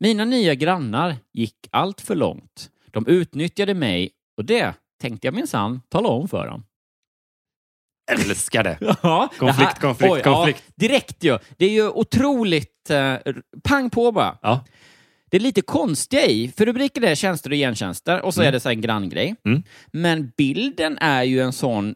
Mina nya grannar gick allt för långt. De utnyttjade mig och det tänkte jag minsann tala om för dem. Älskar det. Ja, Konflikt, det här- konflikt, oj, konflikt. Ja, direkt ju. Det är ju otroligt eh, pang på bara. Ja. Det är lite konstiga i, för rubriken är tjänster och gentjänster och så är det så en granngrej. Mm. Men bilden är ju en sån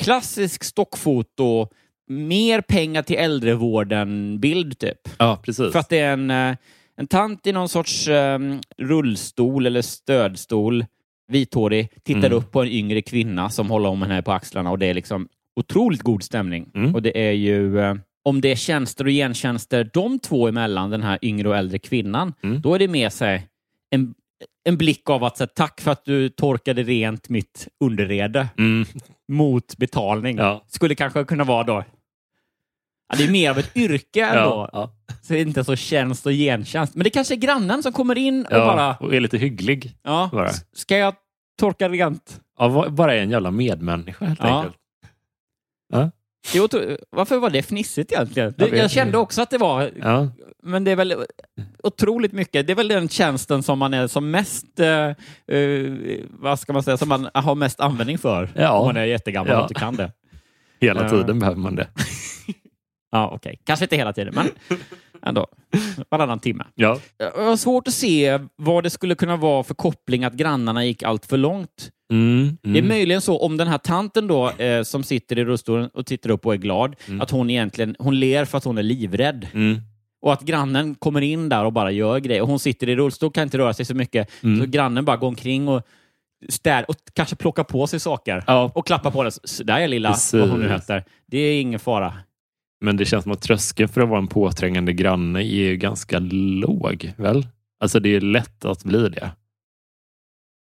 klassisk stockfoto, mer pengar till äldrevården-bild typ. ja, precis. För att det är en, eh, en tant i någon sorts eh, rullstol eller stödstol, vithårig, tittar Mm. upp på en yngre kvinna som håller om henne på axlarna och det är liksom otroligt god stämning. Mm. Och det är ju, eh, om det är tjänster och gentjänster de två emellan, den här yngre och äldre kvinnan, Mm. då är det med sig en, en blick av att säga tack för att du torkade rent mitt underrede Mm. mot betalning. Ja. Skulle kanske kunna vara då Ja, det är mer av ett yrke ändå. Ja, ja. Så det är inte så tjänst och gentjänst. Men det kanske är grannen som kommer in och bara, och är lite hygglig. ja, bara. ska jag torka rent? Ja, bara en jävla medmänniska helt Ja. enkelt. Ja. Är otro- Varför var det fnissigt egentligen? Det, Jag kände också att det var, Ja. men det är väl otroligt mycket. Det är väl den tjänsten som man är som mest, eh, eh, vad ska man säga, som man har mest användning för. Ja. Om man är jättegammal Ja. och inte kan det. Hela Ja. tiden behöver man det. Ja, okej. Kanske inte hela tiden, men ändå. Varannan timme. Ja. Jag har svårt att se vad det skulle kunna vara för koppling att grannarna gick allt för långt. Mm, Det är mm. möjligen så om den här tanten då eh, som sitter i rullstolen och tittar upp och är glad, att hon egentligen hon ler för att hon är livrädd. Mm. Och att grannen kommer in där och bara gör grejer. Och hon sitter i rullstol kan inte röra sig så mycket. Mm. Så grannen bara går omkring och städ och kanske plockar på sig saker. Ja. Och klappar på. Så där är lilla, Precis. vad hon nu heter. Det är ingen fara. Men det känns som att tröskeln för att vara en påträngande granne är ju ganska låg, väl? Alltså det är lätt att bli det.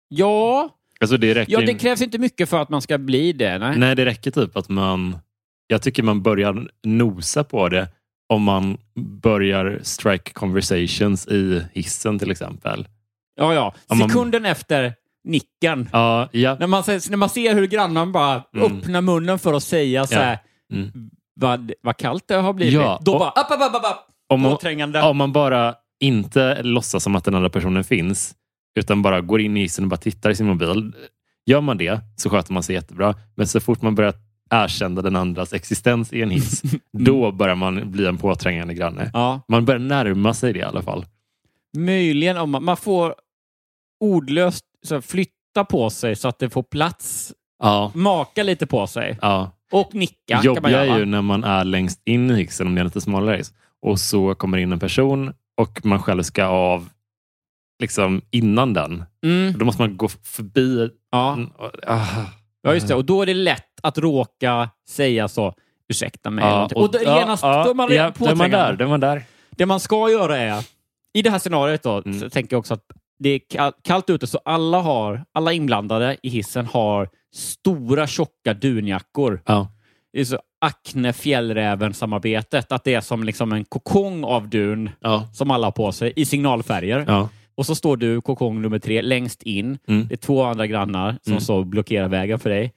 Ja, Alltså det ja det krävs inte mycket för att man ska bli det. Nej. Nej, det räcker typ att man... Jag tycker man börjar nosa på det om man börjar strike conversations i hissen till exempel. Ja, ja. Om man- Sekunden efter nicken. Ja, ja. När man, när man ser hur grannen bara Mm. öppnar munnen för att säga så här, Mm. Vad, vad kallt det har blivit. Ja, Då och- bara, upp, upp, upp, upp. Om man, om man bara inte låtsas som att den andra personen finns, utan bara går in i hissen och bara tittar i sin mobil. Gör man det så sköter man sig jättebra. Men så fort man börjar erkänna den andras existens i en hiss, då börjar man bli en påträngande granne. Ja, Man börjar närma sig det i alla fall. möjligen om man, man får ordlöst så här, flytta på sig så att det får plats. Ja. Maka lite på sig. ja. Och nicka kan man Jobbiga göra. är ju när man är längst in i hissen, om det är en lite smalare hiss, och så kommer in en person och man själv ska av liksom innan den. Mm, Då måste man gå förbi. ja. Ah. ja, just det. Och då är det lätt att råka säga så, ursäkta mig. Ja, någonting. och då, genast, då är man ja, då är man där. Då är man där. Det man ska göra är, i det här scenariot då, Mm. tänker jag också att det är kall- kallt ute så alla, har, alla inblandade i hissen har stora tjocka dunjackor. Ja. Det är så Acne fjällräven-samarbetet, att det är som liksom en kokong av dun Ja. som alla har på sig i signalfärger. Ja. Och så står du kokong nummer tre längst in. Mm. Det är två andra grannar som Mm. så blockerar vägen för dig.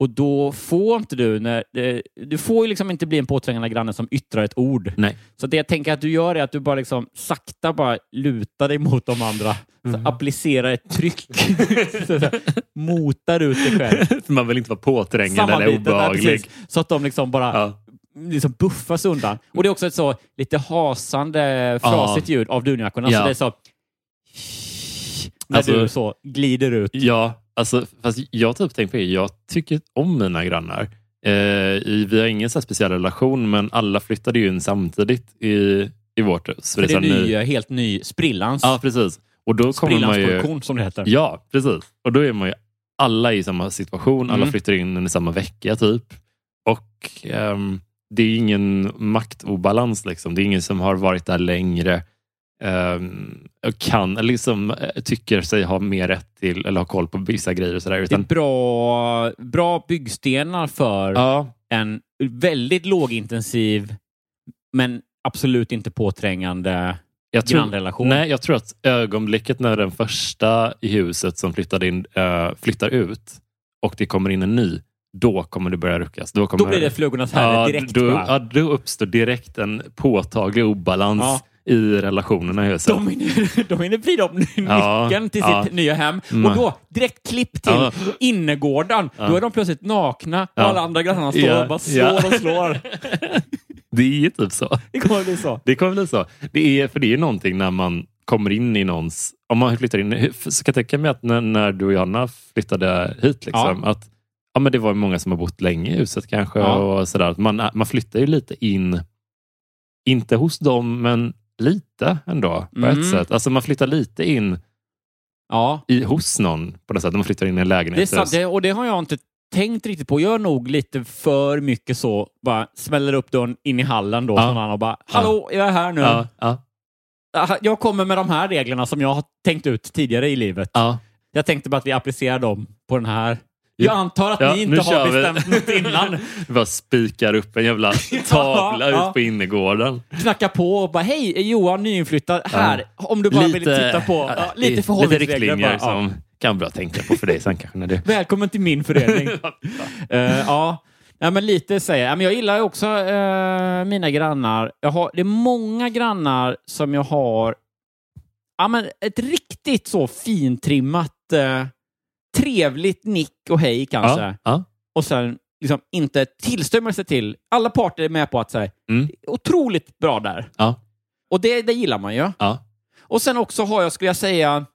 Och då får inte du, när, eh, du får ju liksom inte bli en påträngande granne som yttrar ett ord. Nej. Så det jag tänker att du gör är att du bara liksom sakta bara lutar dig mot de andra. Mm. Så applicerar ett tryck. så, så, motar ut dig själv. För man vill inte vara påträngande eller där, obehaglig. Så att de liksom bara Ja. liksom buffas undan. Och det är också ett så lite hasande, frasigt ljud av dunjackorna. Ja. Så det är så... När Alltså- du så glider ut. Ja, alltså, fast jag typ tänkt på det. Jag tycker om mina grannar. Eh, vi har ingen så speciell relation, men alla flyttade ju in samtidigt i, i vårt hus. För det är här ny- helt ny sprillans. Ja, precis. Och då kommer man ju... Som det heter. Ja, precis. Och då är man ju alla i samma situation. Alla Mm. flyttar in under samma vecka typ. Och ehm, det är ingen maktobalans. Liksom. Det är ingen som har varit där längre kan, eller liksom, eh, tycker sig ha mer rätt till eller ha koll på vissa grejer. Och så där, Det är utan, bra, bra byggstenar för ja, en väldigt lågintensiv men absolut inte påträngande jag tror, grannrelation. nej, jag tror att ögonblicket när den första i huset som flyttade in eh, flyttar ut och det kommer in en ny, då kommer det börja ruckas. Då, kommer, Då blir det flugornas herre direkt. Då, ja, då uppstår direkt en påtaglig obalans Ja. I relationerna i huset. De hinner, de hinner vrida om nyckeln Ja, till ja. sitt nya hem Mm. och då direkt klipp till Ja. innergården. Då är de plötsligt nakna och alla andra grannarna står Ja, och bara slår och slår. Det är ju typ så. Det kommer bli så. Det kommer bli så. Det är, för det är någonting när man kommer in i någons... Om man flyttar in... Så kan jag tänka mig att när, när du och Johanna flyttade hit, liksom, att ja, men det var många som har bott länge i huset kanske. Och sådär. Man, man flyttar ju lite in, inte hos dem, men lite ändå på Mm. ett sätt. Alltså man flyttar lite in Ja, i, hos någon på något sätt. Man flyttar in i en det är lägenhet. sant. Och det har jag inte tänkt riktigt på. Jag är nog lite för mycket så, bara smäller upp dörren in i hallen då Ja. från han och bara Hallå, jag är här nu. Ja, ja, Jag kommer med de här reglerna som jag har tänkt ut tidigare i livet. ja. Jag tänkte bara att vi applicerar dem på den här. Jag antar att Ja, ni inte har kör vi. bestämt något innan. Vi bara spikar upp en jävla tavla Ja. ut på innergården. Knacka på och bara hej, Johan nyinflyttad här. Om du bara vill titta på ja, lite lite förhållningsregler. riktlinjer bara. Ja. som kan vara bra att tänka på för dig sen kanske när du... Välkommen till min förening. Eh, ja. ja, men lite säger jag. Men jag gillar också eh, mina grannar. Jag har, det är många grannar som jag har ja, men ett riktigt så fintrimmat, eh, trevligt nick och hej kanske. Ja, ja. Och sen liksom inte tillstymmelse till. Alla parter är med på att säga Mm. otroligt bra där. Ja. Och det, det gillar man ju. Ja. Och sen också har jag, skulle jag säga,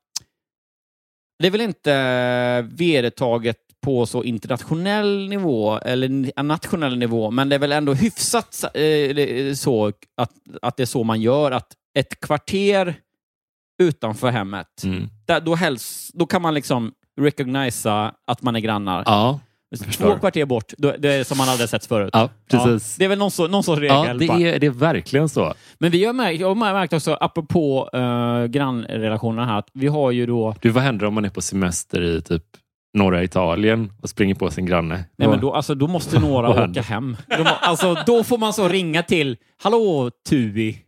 det är väl inte vedertaget på så internationell nivå eller nationell nivå, men det är väl ändå hyfsat eh, så att, att det är så man gör, att ett kvarter utanför hemmet, Mm. där, då, helst, då kan man liksom recognisa att man är grannar. Ja. Två kvarter bort, då, det är som man aldrig sett förut. ja, precis. det är väl någon, så, någon sorts regel. Ja, det bara. är, det är verkligen så. Men vi har märkt, jag har märkt också, apropå uh, grannrelationerna här, att vi har ju då... Du, vad händer om man är på semester i typ norra Italien och springer på sin granne? Nej, men då, alltså, då måste några åka hem. Må- alltså, då får man så ringa till, hallå Tui.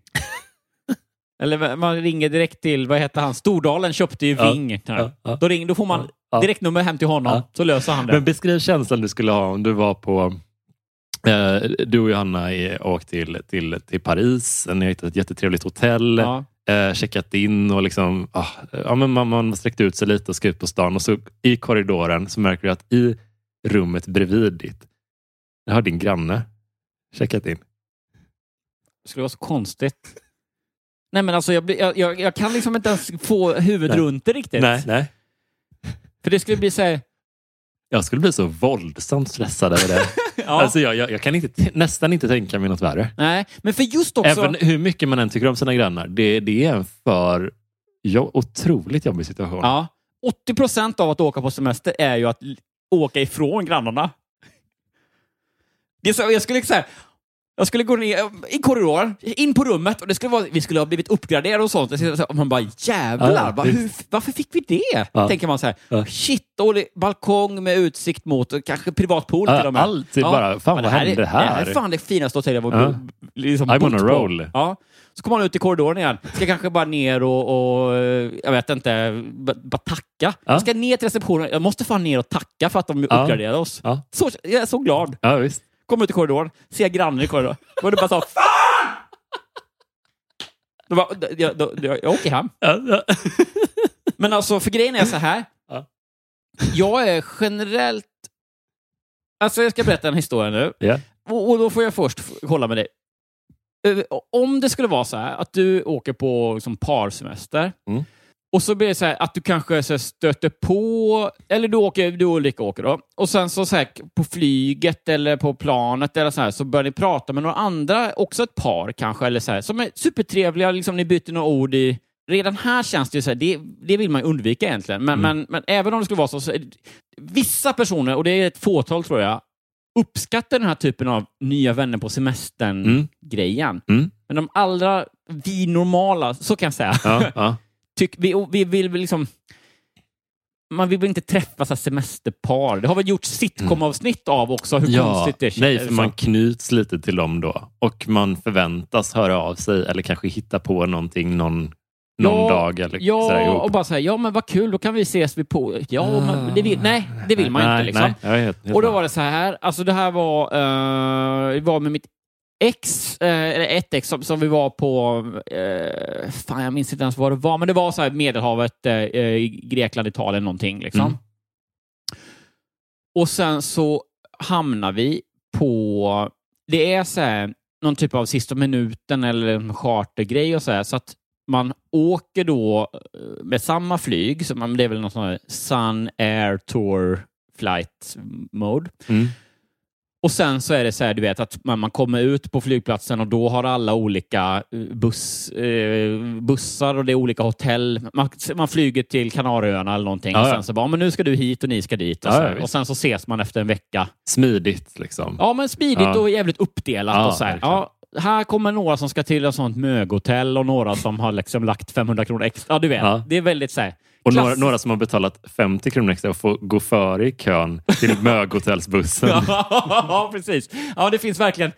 Eller man ringer direkt till, vad heter han, Stordalen köpte ju Ving. ja, ja. Då, ring, då får man direktnummer hem till honom, så löser han det. Men beskriv känslan du skulle ha om du var på eh, du och Johanna är åkt till, till, till Paris. Ni har hittat ett jättetrevligt hotell. ja. eh, checkat in och liksom, ah, ja, men man, man har sträckt ut sig lite och ska ut på stan och så i korridoren så märker du att i rummet bredvid ditt, där har din granne checkat in. Det skulle vara så konstigt. Nej men alltså jag, jag, jag, jag kan liksom inte ens få huvudet Nej. runt det riktigt. Nej, nej. För det skulle bli så här, Jag skulle bli så våldsamt stressad över det. ja. alltså jag, jag, jag kan inte, nästan inte tänka mig något värre. Nej, men för just också... Även hur mycket man än tycker om sina grannar, det, det är en för jo, otroligt jobbig situation. Ja. 80 procent av att åka på semester är ju att åka ifrån grannarna. Det är så, jag skulle säga, Jag skulle gå ner i korridoren, in på rummet och det skulle vara, vi skulle ha blivit uppgraderade och sånt. Och man bara jävlar, Ja, visst. hur, varför fick vi det? Ja. Tänker man så här. Ja. Shit, dålig balkong med utsikt mot kanske privat pool Ja, till och med. alltid bara, fan, vad det här hände är, här? Det här är fan det finaste hotellet jag var Ja. liksom I'm on a roll. Ja. Så kommer man ut i korridoren igen. Ska kanske bara ner och, och eh, jag vet inte, bara tacka. Ja. Jag ska ner till receptionen. Jag måste fan ner och tacka för att de Ja. uppgraderade oss. Ja. Så, jag är så glad. Ja, visst. Kommer ut i korridoren, ser grannen i korridoren. Var det bara så FAN! Då bara, jag, då, jag, jag åker hem. Men alltså, för grejen är så här. Ja. Jag är generellt... Alltså, jag ska berätta en historia nu. Ja. Och, och då får jag först hålla med dig. Eh, Om det skulle vara så här att du åker på liksom, parsemester Mm. Och så blir det så här att du kanske så stöter på, eller du åker, du och Ulrika åker då, och sen så, så här, på flyget eller på planet eller så, här, så börjar ni prata med några andra, också ett par kanske, eller så här, som är supertrevliga, liksom, ni byter några ord i Redan här känns det ju så här, det, det vill man undvika egentligen. Men, men, men även om det skulle vara så, så vissa personer, och det är ett fåtal tror jag, uppskattar den här typen av nya vänner på semestern-grejen. Mm. Men de allra, vi normala, så kan jag säga, Ja, ja. Tyck, vi, vi vill liksom... Man vill väl inte träffa så här semesterpar. Det har väl gjorts sitcom-avsnitt av också, hur ja. konstigt det Nej, känns. för man knyts lite till dem då. Och man förväntas höra av sig eller kanske hitta på någonting någon, någon ja, dag. Eller sådär Ja, ihop. och bara säga ja men vad kul, då kan vi ses vid på. Ja, men det vill, nej, det vill man nej, inte. Liksom. Nej, är helt Och då var det så här, alltså det här var, eh, det var med mitt ex, eh, eller ett ex som, som vi var på, eh, fan jag minns inte ens vad det var, men det var så här Medelhavet, eh, eh, Grekland, Italien någonting liksom. Mm. Och sen så hamnar vi på, det är så här, någon typ av sista minuten eller en chartergrej och så här, så att man åker då eh, med samma flyg, så man, det är väl någon sån här Sun Air Tour Flight Mode. Mm. Och sen så är det så här, du vet, att man, kommer ut på flygplatsen och då har alla olika eh, buss, eh, bussar och det är olika hotell. Man, man flyger till Kanarieöarna eller någonting Ja, och sen så bara, men nu ska du hit och ni ska dit. Och, Ja, och sen så ses man efter en vecka. Smidigt liksom. Ja, men smidigt Ja. och jävligt uppdelat. Ja, och så här. Ja, här kommer några som ska till ett sånt möghotell och några som har liksom lagt 500 kronor extra. Ja, du vet. Det är väldigt så här, Och några, några som har betalat 50 kronor extra och får gå före i kön till möghotellsbussen. ja, precis. Ja, det finns verkligen...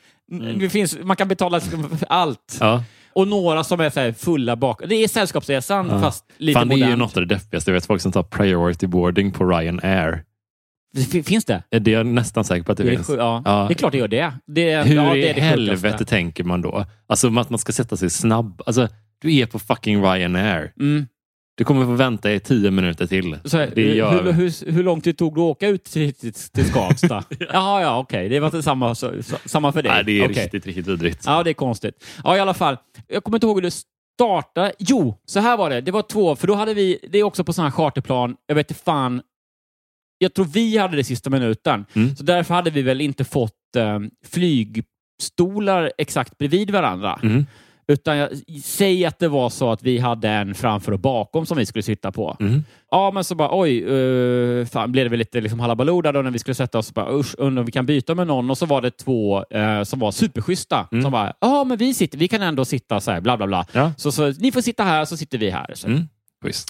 Det finns, man kan betala för allt. Ja. Och några som är så fulla bak. Det är Sällskapsresan, fast lite Fan, det är ju modernt. något av det deppigaste. Jag vet folk som tar priority boarding på Ryanair. Finns det? Det är jag nästan säker på att det, Det finns. ja. Ja. det är klart det gör det. det är, Hur ja, det i helvete sjukaste. tänker man då? Alltså att man ska sätta sig snabb. Alltså, du är på fucking Ryanair. Mm. Du kommer få vänta i tio minuter till. Här, hur, hur, hur tid tog det att åka ut till, till, Skavsta? Jaha, ja, okej. Det var samma, så, samma för dig? Nej, det är Okej. riktigt, riktigt vidrigt. Ja, det är konstigt. Ja, i alla fall. Jag kommer inte ihåg hur det startade. Jo, så här var det. Det var två, för då hade vi, det är också på sådana här charterplan, jag vet inte fan, jag tror vi hade det sista minuten. Mm. Så därför hade vi väl inte fått eh, flygstolar exakt bredvid varandra. Mm. Utan jag, säg att det var så att vi hade en framför och bakom som vi skulle sitta på. Mm. Ja, men så bara oj, uh, fan blev det väl lite liksom halabaloo där då när vi skulle sätta oss. Bara, Usch, undrar om vi kan byta med någon. Och så var det två eh, som var superschyssta. Mm. Som bara, ja men vi sitter, vi kan ändå sitta så här, bla bla bla. Ja. Så, så ni får sitta här så sitter vi här. Så. Mm.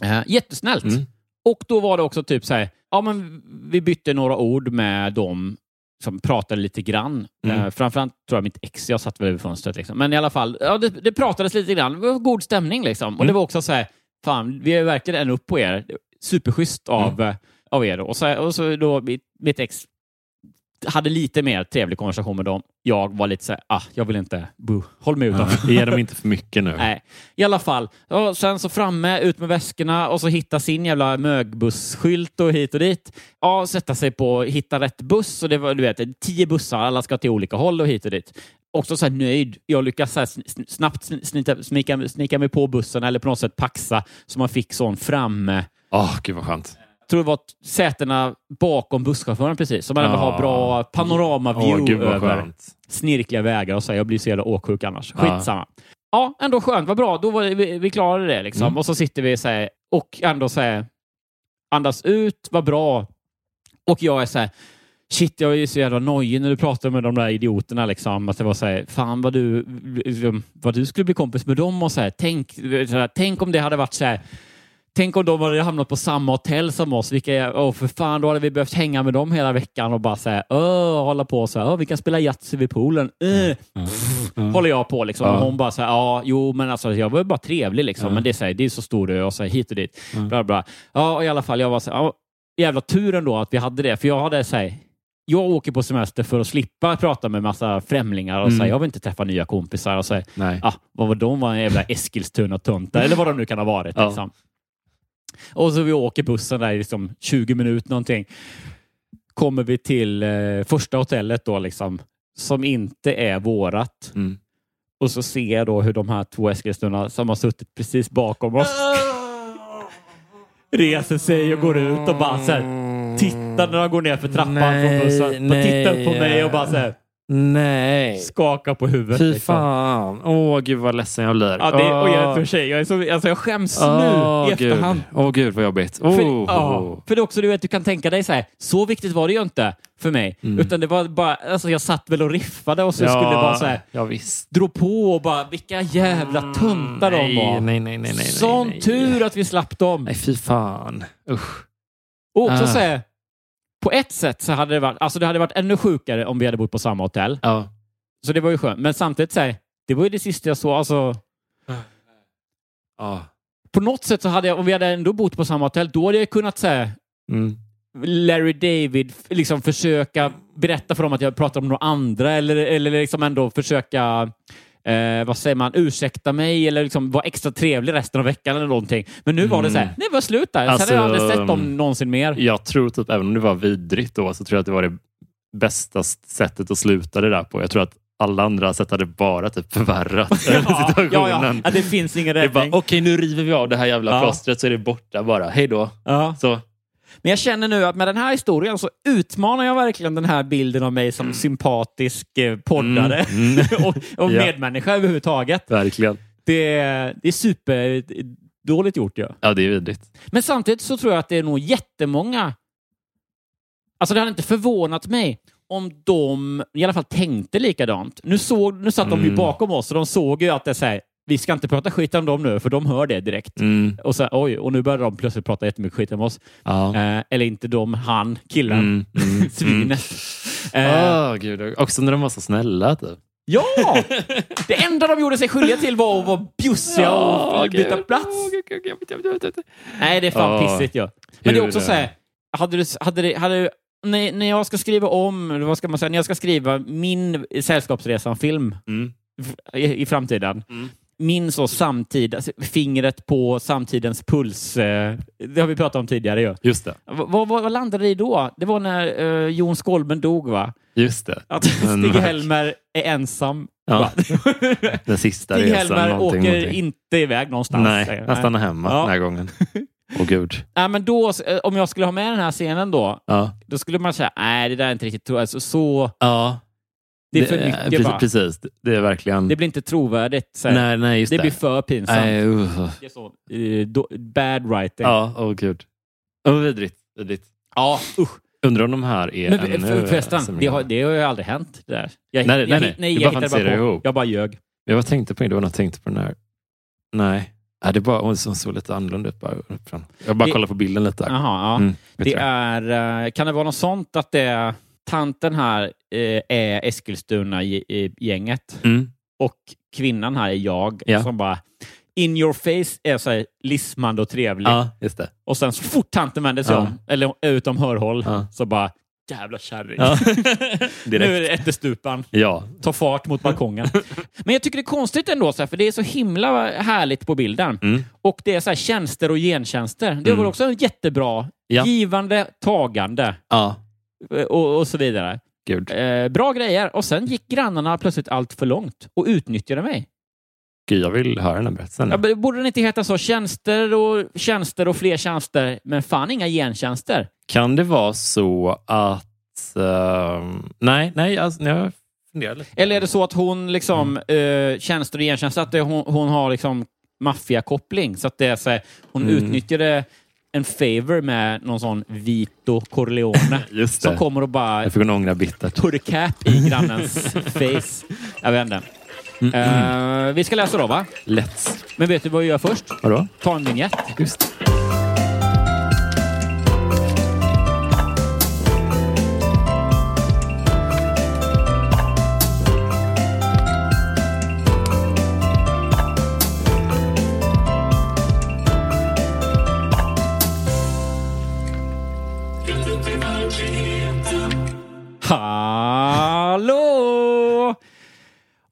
Eh, jättesnällt. Mm. Och då var det också typ så här, ja men vi bytte några ord med dem som pratade lite grann. Mm. Eh, framförallt tror jag mitt ex, jag satt väl vid fönstret. Liksom. Men i alla fall, ja, det, det pratades lite grann. Det var god stämning liksom. Och Mm. det var också så här, fan, vi är verkligen en upp på er. Superschysst av, Mm. eh, av er. Då. Och så, och så då, mitt, mitt ex hade lite mer trevlig konversation med dem. Jag var lite så här, ah, jag vill inte, boo, håll mig utanför. Ge dem inte för mycket nu. Nej, i alla fall. Och sen så framme, ut med väskorna och så hitta sin jävla mögbussskylt och hit och dit. Ja, sätta sig på, hitta rätt buss och det var, du vet, tio bussar, alla ska till olika håll och hit och dit. Också så här nöjd. Jag lyckas så snabbt snita, snika, snika mig på bussen eller på något sätt paxa så man fick sån framme. Åh, gud vad skönt. Tror det var sätena bakom busschauffören precis, så man ändå har bra panorama-view vad över skönt. snirkliga vägar och så jag blir så jävla åksjuk annars. Skitsamma. Ja, ändå skönt. Vad bra. Då var vi, vi klarade det liksom. Mm. Och så sitter vi så här, och ändå så här, andas ut, vad bra. Och jag är så här, Shit, jag är ju så jävla nojig när du pratar med de där idioterna. Liksom. Att det var så här, fan vad du, liksom, vad du skulle bli kompis med dem och så här, tänk, så här, tänk om det hade varit så här, Tänk om de hade hamnat på samma hotell som oss. Vilka, är- åh, för fan, då hade vi behövt hänga med dem hela veckan och bara säga, åh, hålla på så här, åh, vi kan spela Yatzy vid poolen. Äh. Håller jag på liksom. Och hon bara så här, ja, jo, men alltså, jag var bara trevlig liksom. Men det är, så här, det är så stor ö och så här, hit och dit. Bla, bla. Ja, och i alla fall, jag var så här, ja, jävla tur ändå att vi hade det. För jag hade så här, jag åker på semester för att slippa prata med massa främlingar och säga, jag vill inte träffa nya kompisar och säga, Nej. ah, vad var de var en jävla Eskilstuna-töntar eller vad de nu kan ha varit. Ja. Liksom. Och så vi åker bussen där i liksom 20 minuter någonting. Kommer vi till eh, första hotellet då liksom, som inte är vårat. Mm. Och så ser jag då hur de här två Eskilstuna som har suttit precis bakom oss reser sig och går ut och bara så här, tittar när de går ner för trappan Nej, från bussen. Nej. tittar upp på mig och bara så här, Nej. skakar på huvudet. Fy liksom. fan. Åh, gud vad ledsen jag blir. Ja, det, och jag, Åh. för sig, jag, är så, alltså jag skäms Åh, nu i gud. efterhand. Åh gud vad jobbigt. För, Oh. ja, för det är också, du vet, du kan tänka dig så här, så viktigt var det ju inte för mig. Mm. Utan det var bara, alltså jag satt väl och riffade och så skulle det vara så här, Ja, visst. dro på och bara, vilka jävla töntar de nej, var. Nej, nej, nej, nej. Sån nej, nej. tur att vi slapp dem. Nej, fy fan. Usch. Och också Ah. så här, på ett sätt så hade det varit, alltså det hade varit ännu sjukare om vi hade bott på samma hotell. Ja. Så det var ju skönt. Men samtidigt, så här, det var ju det sista jag såg. Alltså, Ja. på något sätt så hade jag, om vi hade ändå bott på samma hotell, då hade jag kunnat säga Mm. Larry David liksom försöka berätta för dem att jag pratar om några andra eller, eller liksom ändå försöka eh, vad säger man, ursäkta mig eller liksom vara extra trevlig resten av veckan eller någonting. Men nu var det så här, nej, var slut där. Sen Alltså, har jag aldrig sett dem någonsin mer. Jag tror typ, även om det var vidrigt då, så tror jag att det var det bästa sättet att sluta det där på. Jag tror att alla andra sätt hade bara typ förvärrat Ja, situationen. ja, ja. det finns ingen räddning. okej nu river vi av det här jävla Ja. plåstret så är det borta bara. Hej då. Så, Men jag känner nu att med den här historien så utmanar jag verkligen den här bilden av mig som sympatisk eh, poddare Mm, mm. och, och Ja. medmänniska överhuvudtaget. verkligen. Det, det är superdåligt gjort. Ja. Ja, det är vidrigt. Men samtidigt så tror jag att det är nog jättemånga... Alltså det hade inte förvånat mig om de i alla fall tänkte likadant. Nu, såg, nu satt de ju Mm. bakom oss och de såg ju att det är så här, vi ska inte prata skit om dem nu för de hör det direkt. Mm. Och så oj, och nu börjar de plötsligt prata jättemycket skit om oss. Ja. Eh, eller inte de, han, killen, Mm, mm, mm. svinet. Eh, Åh, gud. Också när de var så snälla. Typ. Ja! Det enda de gjorde sig skyldiga till var att vara bjussiga och Åh, byta plats. Nej, det är fan Ja. pissigt ju. Men det är också så här, hade du, hade det, hade du, när, när jag ska skriva om, vad ska man säga, när jag ska skriva min Sällskapsresan-film Mm. i, i framtiden, Mm. Min så samtid, alltså, fingret på samtidens puls, eh, det har vi pratat om tidigare ju. Just det. V- vad, landade det i då? Det var när eh, Jon Skolmen dog, va? Just det. Att Stig-Helmer är ensam. Ja. Den sista resan. Stig-Helmer någonting, åker någonting. inte iväg någonstans. Nej, han stannar hemma Ja. den här gången. Åh gud. Nej, men då, eh, om jag skulle ha med den här scenen då, Ja. då skulle man säga, nej, det där är inte riktigt trovärdigt. Alltså, så, ja. Det är för mycket precis, bara. precis. Det är verkligen... Det blir inte trovärdigt. Så nej, nej, det det. blir för pinsamt. Nej, uh. Det är så. eh, bad writing. Ja, åh gud. Åh, vidrigt. vidrigt. Ja, usch. Undrar om de här är Men ännu... för, förresten, det jag- har, det har ju aldrig hänt. Det där. Jag, Nej, jag, nej, jag, nej. nej, jag bara hittade bara på. ihop. Jag bara ljög. Jag var tänkte på det, det var något jag tänkte på den här. Nej. Nej, det är bara hon såg lite annorlunda ut. Bara. Jag bara Det- kollar på bilden lite. Jaha, ja. Mm, Det jag. är, eh, kan det vara något sånt att det är, tanten här är Eskilstuna-gänget Mm. och kvinnan här är jag Ja. som bara in your face är så här lismande och trevlig. Ja. Och sen så fort tanten vänder sig Ja. om, eller utom hörhåll, så bara jävla kärring. Ja. nu är det ättestupan. Ja. Ta fart mot balkongen. Men jag tycker det är konstigt ändå, så här, för det är så himla härligt på bilden. Mm. Och det är så här tjänster och gentjänster. Det var Mm. också jättebra. Ja. Givande, tagande Ja. eh, och, och så vidare. Gud. Eh, bra grejer. Och sen gick grannarna plötsligt allt för långt och utnyttjade mig. Gud, jag vill höra den här berättelsen. Ja, borde den inte heta så? Tjänster och tjänster och fler tjänster, men fan inga gentjänster. Kan det vara så att... ehm, nej, nej, alltså, jag funderar lite. Eller är det så att hon liksom, Mm. eh, tjänster och gentjänster, att det, hon, hon har liksom maffiakoppling? Så att det är så här, hon Mm. utnyttjade en favor med någon sån Vito Corleone som kommer och bara Jag fick en ångra bittert. put a cap i grannens face. Jag vet inte. Eh, vi ska läsa då, va? Let's. Men vet du vad vi gör först? Vadå? Ta en vignett. Just. Hallå!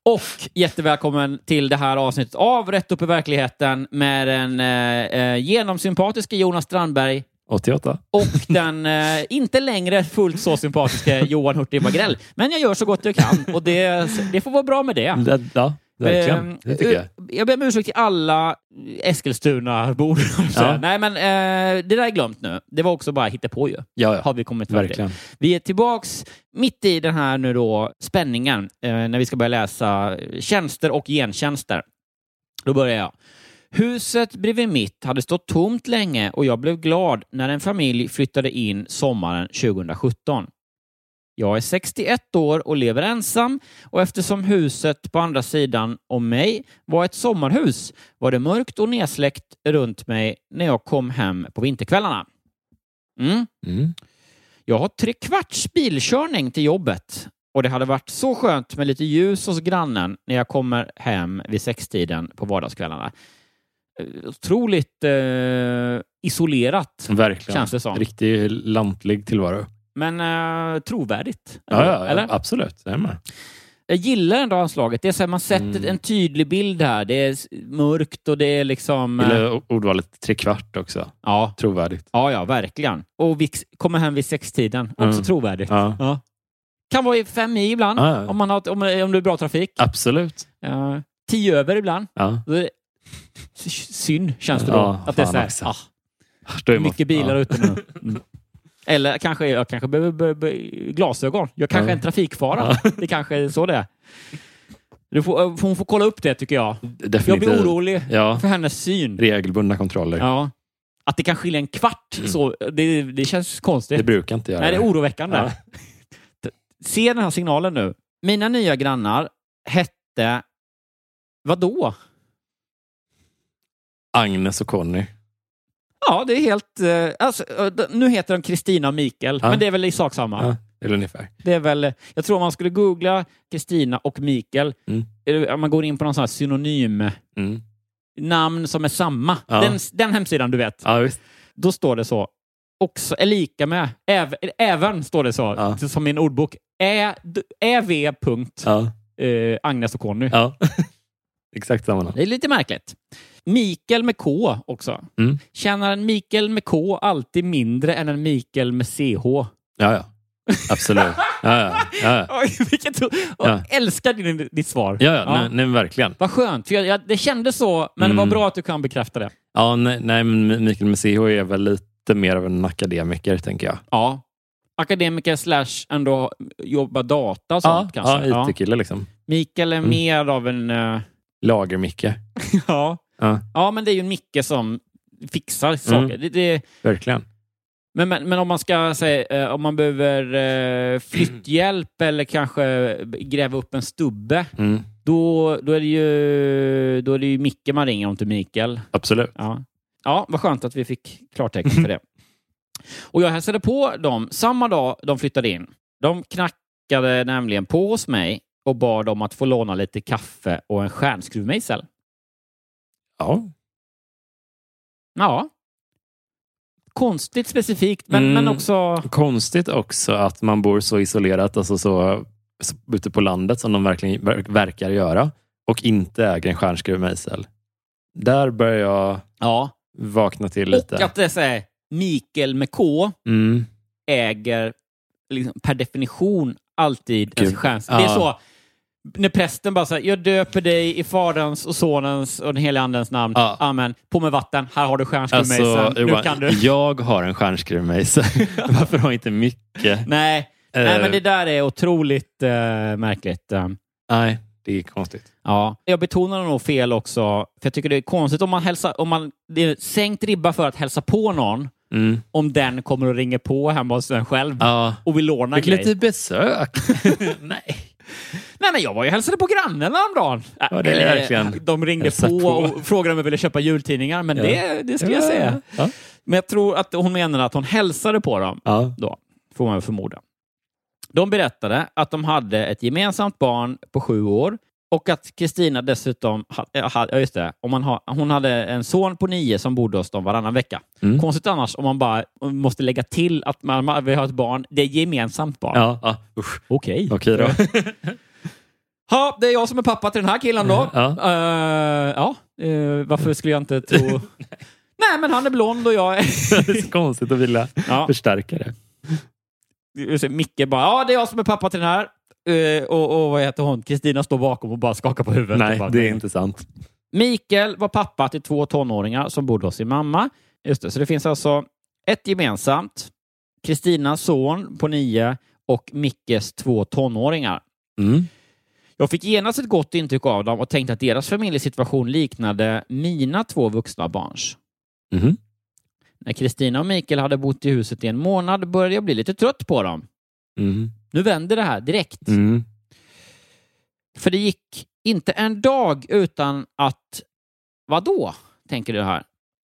Och jättevälkommen till det här avsnittet av Rätt upp i verkligheten med den eh, eh, genomsympatiske Jonas Strandberg 88. och den eh, inte längre fullt så sympatiske Johan Hurtig Wagrell. Men jag gör så gott jag kan och det, det får vara bra med det. Det, ja, verkligen. Eh, Det tycker jag. Jag ber om ursäkt till alla Eskilstuna-bor. Ja. Nej, men eh, det där är glömt nu. Det var också bara på ju. Ja, ja. Har vi kommit fram till. Verkligen. Vi är tillbaks mitt i den här nu då spänningen eh, när vi ska börja läsa tjänster och gentjänster. Då börjar jag. Huset bredvid mitt hade stått tomt länge och jag blev glad när en familj flyttade in sommaren 2017. Jag är 61 år och lever ensam och eftersom huset på andra sidan om mig var ett sommarhus var det mörkt och nedsläckt runt mig när jag kom hem på vinterkvällarna. Mm. Mm. Jag har tre kvarts bilkörning till jobbet och det hade varit så skönt med lite ljus hos grannen när jag kommer hem vid sextiden på vardagskvällarna. Eh, Otroligt eh, isolerat, Verkligen. Känns det som. Riktigt lantlig tillvaro. Men eh, trovärdigt. Ja, ja, Eller? ja absolut. Jag med. Jag gillar ändå anslaget. Det är så här, man sätter Mm. en tydlig bild här. Det är mörkt och det är liksom... eh, Gillar ordvalet trekvart också. Ja, Trovärdigt. ja, ja, verkligen. Och vi kommer hem vid sextiden. Också Mm. trovärdigt. Ja. Ja. Kan vara i fem i ibland, Ja, om, man har, om, om det är bra trafik. Absolut. Ja, tio över ibland. Ja. Synd, känns det då. Att det är så här, ah, mycket bilar ja. ute nu. Mm. Eller kanske, jag kanske behöver be, be, glasögon. Jag kanske är en trafikfara. Det kanske är så det är. Du får, eh, hon får kolla upp det, tycker jag. Jag Definitivt. blir orolig Ja. för hennes syn. Regelbundna kontroller. Ja. Att det kan skilja en kvart, så, det, det känns konstigt. Mm. Det brukar inte göra Nej, det är oroväckande. Ja. Se den här signalen nu. Mina nya grannar hette... Vadå? Agnes och Conny. Ja, det är helt... eh, Alltså, eh, nu heter de Kristina och Mikael, Ja. men det är väl i sak samma. Ja, eller ungefär. Det är väl, jag tror om man skulle googla Kristina och Mikael, Mm. om man går in på någon sån här synonym Mm. namn som är samma, Ja. den, den hemsidan du vet, Ja, då står det så. Också är lika med, äv, även står det så, Ja. som en ordbok. Ä, d- äv. punkt, Ja. eh, Agnes och Conny. ja. Exakt samma namn. Det är lite märkligt. Mikael med K också. Mm. Känner en Mikael med K alltid mindre än en Mikael med CH? Ja, ja. Absolut. Ja, ja. ja, ja. Oj, vilket... Ja. Jag älskar din, ditt svar. ja, ja. Nej, nej, verkligen. Vad skönt, för jag, jag, det kändes så, men det Mm. var bra att du kan bekräfta det. Ja, nej, nej, Mikael med CH är väl lite mer av en akademiker, tänker jag. Ja. Akademiker slash ändå jobba data och sånt ja, kanske. ja, IT-kille liksom. Mikael är Mm. mer av en... eh, Lager-Micke. ja. Ja, ja, men det är ju Micke som fixar saker. Mm. Det, det, verkligen. men, men, men om man ska säga, eh, om man behöver eh, flytthjälp eller kanske gräva upp en stubbe, Mm. då, då, är det ju, då är det ju Micke man ringer, och inte Mikael. Absolut. Ja. ja, vad skönt att vi fick klartecken för det. Och jag hälsade på dem samma dag de flyttade in. De knackade nämligen på hos mig och bad om att få låna lite kaffe och en stjärnskruvmejsel. Ja. Ja. Konstigt specifikt, men, Mm. men också... Konstigt också att man bor så isolerat, alltså så, så ute på landet som de verkligen ver- verkar göra och inte äger en stjärnskruvmejsel. Där börjar jag Ja. vakna till lite. Och att det är så här, Mikael med K Mm. äger liksom, per definition alltid en Gud. chans. Det är Ja. så, när prästen bara säger jag döper dig i Faderns och Sonens och den helige Andens namn. Ja. Amen. På med vatten. Här har du stjärnskruvmejseln. Alltså, nu kan du. jag har en stjärnskruvmejsel. Varför har inte mycket? Nej. Nej, Eh. men det där är otroligt eh, märkligt. Eh, Nej, Det är konstigt. Ja, jag betonar nog fel också, för jag tycker det är konstigt om man hälsar, om man, det är sänkt ribba för att hälsa på någon, Mm. om den kommer och ringer på hemma hos en själv Ja. och vill låna Fick grej. lite besök. Nej. Nej, men jag var ju hälsade på grannen häromdagen. Ja, det är Eller, verkligen De ringde hälsa på, på. och frågade om jag ville köpa jultidningar, men Ja. det, det skulle jag säga. Ja. Men jag tror att hon menade att hon hälsade på dem. Ja. Då, får man förmoda. De berättade att de hade ett gemensamt barn på sju år och att Kristina dessutom hade, ja just det, om man har, hon hade en son på nio som bodde hos dem varannan vecka. Mm. Konstigt annars om man bara måste lägga till att man, man vill ha ett barn, det är gemensamt barn. Ja, ja. Okej. Okej då. Ja, det är jag som är pappa till den här killen då. Ja. Eh, ja, eh, varför skulle jag inte tro... Nej, men han är blond och jag är... det är så konstigt att vilja Ja. förstärka det. Micke bara, ja det är jag som är pappa till den här. Eh, och, och vad heter hon? Kristina står bakom och bara skakar på huvudet. Nej, bara, det är inte sant. Mikael var pappa till två tonåringar som bodde hos sin mamma. Just det, så det finns alltså ett gemensamt, Kristinas son på nio och Mickes två tonåringar. Mm. Jag fick genast ett gott intryck av dem och tänkte att deras familjesituation liknade mina två vuxna barns. Mhm. När Kristina och Mikael hade bott i huset i en månad började jag bli lite trött på dem. Mm. Nu vänder det här direkt. Mm. För det gick inte en dag utan att... Vad då? Tänker du här.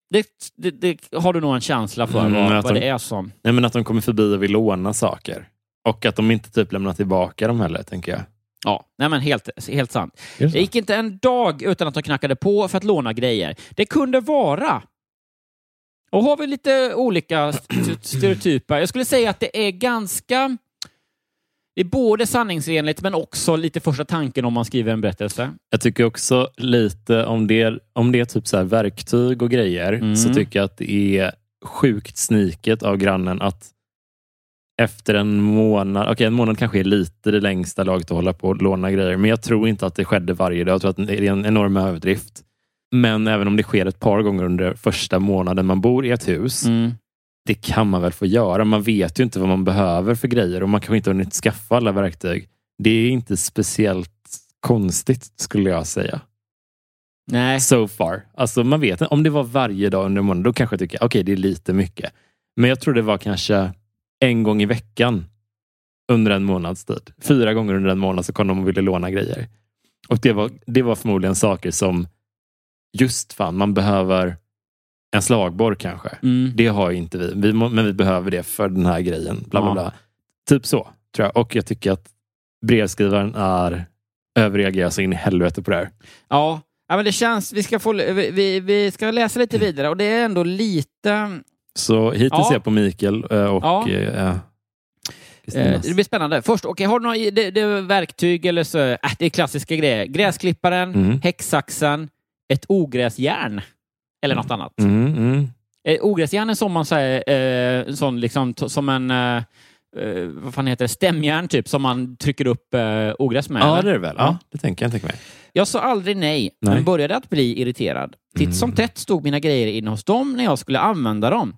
Det, det, det har du nog en känsla för Mm, vad, vad de- det är som... Nej, men att de kommer förbi och vill låna saker. Och att de inte typ lämnar tillbaka dem heller, tänker jag. Ja, nej men helt, helt sant. Det? Det gick inte en dag utan att de knackade på för att låna grejer. Det kunde vara... Och har vi lite olika st- stereotyper. Jag skulle säga att det är ganska... Det är både sanningsenligt men också lite första tanken om man skriver en berättelse. Jag tycker också lite om det, om det är typ så här verktyg och grejer Mm. så tycker jag att det är sjukt sniket av grannen att efter en månad, okej en månad kanske är lite det längsta laget att hålla på och låna grejer, men jag tror inte att det skedde varje dag. Jag tror att det är en enorm överdrift. Men även om det sker ett par gånger under första månaden man bor i ett hus, Mm. Det kan man väl få göra. Man vet ju inte vad man behöver för grejer och man kanske inte har hunnit skaffa alla verktyg. Det är inte speciellt konstigt skulle jag säga. Nej. So far. Alltså man vet. Om det var varje dag under en månad, då kanske jag tycker okej, det är lite mycket. Men jag tror det var kanske en gång i veckan under en månads tid. Fyra gånger under en månad så kom de och ville låna grejer. Och det var, det var förmodligen saker som just fan, man behöver en slagborr kanske. Mm. Det har inte vi, vi men vi behöver det för den här grejen. Bla, bla, Ja. bla. Typ så, tror jag. Och jag tycker att brevskrivaren är överreagerar så in i helvete på det här. Ja, ja men det känns... Vi ska, få, vi, vi, ska läsa lite vidare och det är ändå lite... Så hittills Ja. är jag på Mikael eh, och Ja. eh, Eh, Kristinas. det blir spännande. Först, okej, har du några det, det verktyg eller så? Äh, det är klassiska grejer. Gräsklipparen, Mm. häcksaxen, ett ogräsjärn eller något annat. Mm, mm. Eh, ogräsjärn är som man säger, eh, sån liksom, som en eh, eh, vad fan heter det? stämjärn typ, som man trycker upp eh, ogräs med. Ja, eller? det är det väl. Ja, det tänker jag tänka mig. Jag sa aldrig nej, Nej. men började att bli irriterad. Titt som tätt stod mina grejer inne hos dem när jag skulle använda dem.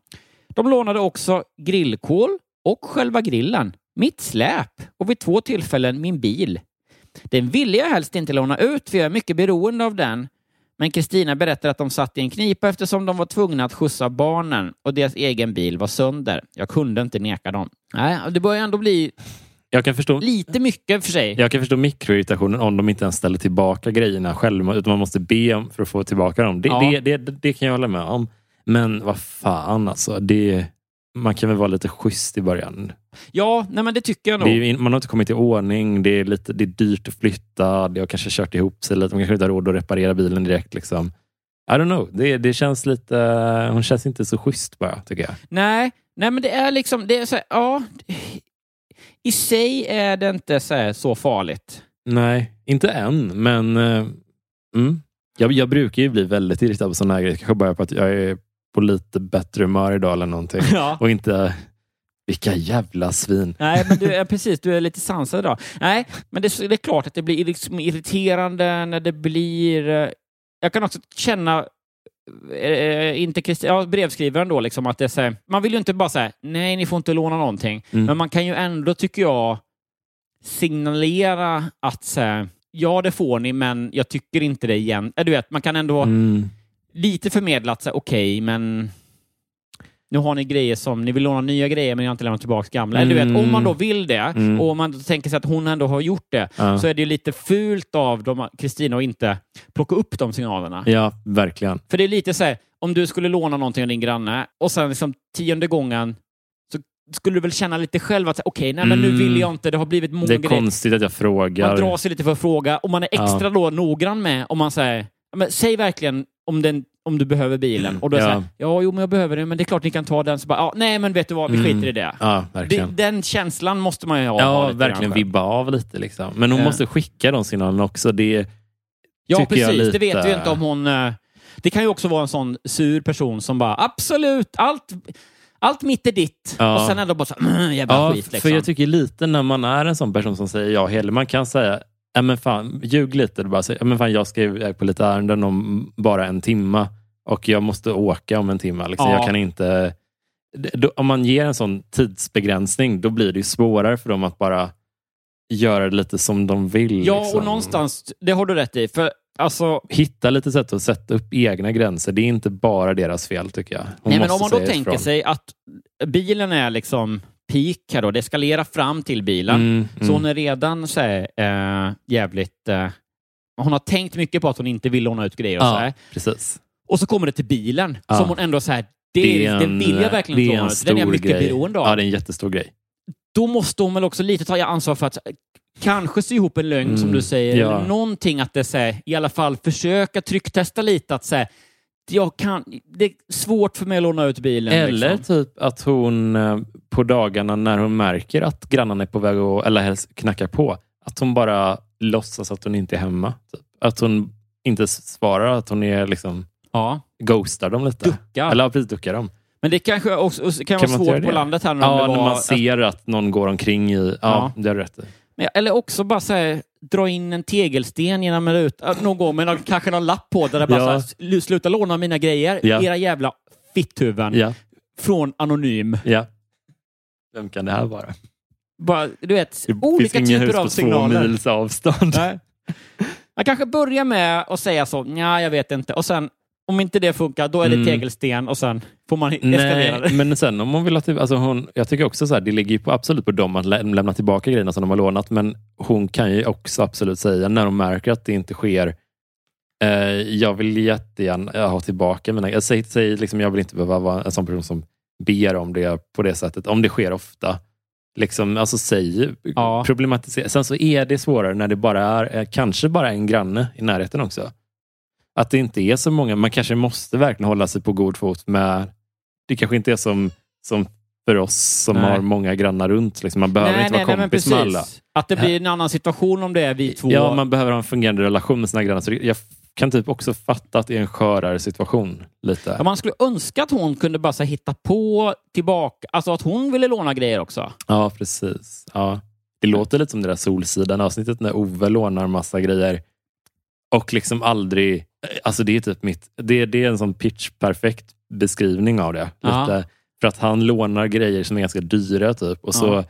De lånade också grillkol och själva grillen, mitt släp och vid två tillfällen min bil. Den ville jag helst inte låna ut för jag är mycket beroende av den. Men Kristina berättade att de satt i en knipa eftersom de var tvungna att skjutsa barnen och deras egen bil var sönder. Jag kunde inte neka dem. Nej, det börjar ändå bli Jag kan förstå, lite mycket för sig. jag kan förstå mikroirritationen om de inte ens ställer tillbaka grejerna själva, utan man måste be om för att få tillbaka dem. Det, Ja. det, det, det kan jag hålla med om. Men vad fan alltså. Det, man kan väl vara lite schysst i början. Ja, nej men det tycker jag nog. Är, man har inte kommit i ordning, det är, lite, det är dyrt att flytta, det har kanske kört ihop sig lite, man kanske inte har råd att reparera bilen direkt. Liksom. I don't know, det, det känns lite, hon känns inte så schysst bara, tycker jag. Nej, nej men det är liksom, det är så här, ja. I sig är det inte så, här, så farligt. Nej, inte än, men eh, mm. jag, jag brukar ju bli väldigt irriterad på sådana här grejer. Kanske bara på att jag är på lite bättre humör idag eller någonting. Ja. Och inte, vilka jävla svin. Nej, men du är precis, du är lite sansad idag. Nej, men det, det är klart att det blir liksom irriterande när det blir... eh, Jag kan också känna, eh, inte Christi, ja, brevskrivaren då, liksom, att det är så här, man vill ju inte bara säga nej, ni får inte låna någonting. Mm. Men man kan ju ändå, tycker jag, signalera att så här, ja, det får ni, men jag tycker inte det igen. Äh, Du vet, man kan ändå Mm. Lite förmedlat sig, okej, men nu har ni grejer som, ni vill låna nya grejer men ni har inte lämnat tillbaka gamla. Eller du vet, om man då vill det Mm. och om man tänker sig att hon ändå har gjort det, Ja. så är det ju lite fult av Kristina att inte plocka upp de signalerna. ja, verkligen. För det är lite så här, om du skulle låna någonting av din granne och sen liksom tionde gången så skulle du väl känna lite själv att okej, nej men nu Mm. vill jag inte, det har blivit många Det är grejer. konstigt att jag frågar. Man drar sig lite för att fråga och man är extra Ja. då noggrann med om man säger, säg verkligen om, den, om du behöver bilen. Och då det Ja. här, ja, jo, men jag behöver den, men det är klart ni kan ta den. Så bara, ja, nej, men vet du vad, vi Mm. skiter i det. Ja, det. Den känslan måste man ju ha. Ja, verkligen vibba av lite. Liksom. Men hon måste skicka de signalerna också. Det, Ja, precis. Det lite- vet vi ju inte om hon... eh, Det kan ju också vara en sån sur person som bara, absolut, allt, allt mitt är ditt. Ja. Och sen ändå bara så, här, jävla ja, skit liksom. för jag tycker lite när man är en sån person som säger ja heller, man kan säga Ja, men fan, ljug lite. Du bara säger, ja, men fan, jag ska iväg på lite ärenden om bara en timma och jag måste åka om en timme. Liksom. Ja. Jag kan inte... Då, om man ger en sån tidsbegränsning, då blir det ju svårare för dem att bara göra det lite som de vill. Ja, liksom. och någonstans, det har du rätt i. För alltså, Hitta lite sätt att sätta upp egna gränser. Det är inte bara deras fel, tycker jag. Hon Nej, men om man då tänker ifrån. sig att bilen är liksom peak då, det eskalerar fram till bilen. Mm, Så mm. hon är redan så här, eh, jävligt... Eh, hon har tänkt mycket på att hon inte vill låna ut grejer och så här. precis. Och så kommer det till bilen som hon ändå så här, det, det, vill jag verkligen det inte är låna en ut. Den är jag mycket grej. beroende av. Ja, det är en jättestor grej. Då måste hon väl också lite ta ansvar för att eh, kanske sy ihop en lögn som Mm, du säger, ja. eller någonting att det så här, i alla fall försöka trycktesta lite att säga jag kan, det är svårt för mig att låna ut bilen. Eller liksom. typ att hon eh, på dagarna när hon märker att grannarna är på väg att, eller helst knackar på, att hon bara låtsas att hon inte är hemma. Typ. Att hon inte svarar, att hon är liksom Ja, ghostar dem lite. duckar. Eller precis, duckar dem. Men det kanske också kan, Kan vara svårt på det? landet här. När Ja, när var, man ser att någon går omkring i... Ja, Ja. det har du rätt i. Men- Eller också bara här, dra in en tegelsten genom en ruta någon gång med någon, kanske någon lapp på där det bara Ja. så här, "Slu- sluta låna mina grejer, Ja. era jävla fitthuvuden, Ja, från anonym. ja. Vem kan det här vara? Bara, du vet, Det olika finns inga hus typer av på två signaler. mils avstånd. Nej. Man kanske börjar med att säga så, ja jag vet inte, och sen om inte det funkar, då är det Mm. tegelsten och sen får man eskalera det. men sen om hon vill ha till, alltså hon, jag tycker också så här, det ligger ju på, absolut på dem att lä lämna tillbaka grejerna som de har lånat, men hon kan ju också absolut säga när hon märker att det inte sker, eh, jag vill jättegärna ha tillbaka mina, jag säger, säger liksom, jag vill inte behöva vara en sån person som ber om det på det sättet, om det sker ofta. Liksom, alltså säg, Ja. problematisera. Sen så är det svårare när det bara är, eh, kanske bara en granne i närheten också. Att det inte är så många, man kanske måste verkligen hålla sig på god fot med, det kanske inte är som, som för oss som Nej. har många grannar runt. Liksom. Man behöver inte vara men kompis med alla. Att det blir en annan situation om det är vi två. Ja, man behöver ha en fungerande relation med sina grannar. Så jag kan typ också fatta att det är en skörare situation. lite. Ja, man skulle önska att hon kunde bara hitta på tillbaka, alltså att hon ville låna grejer också. Ja, precis. Ja. Det låter lite som det där Solsidan-avsnittet när Ove lånar massa grejer och liksom aldrig... Alltså det är typ mitt... Det, det är en sån pitch-perfekt beskrivning av det. Ja. Lite, för att han lånar grejer som är ganska dyra typ. Och, så, Ja.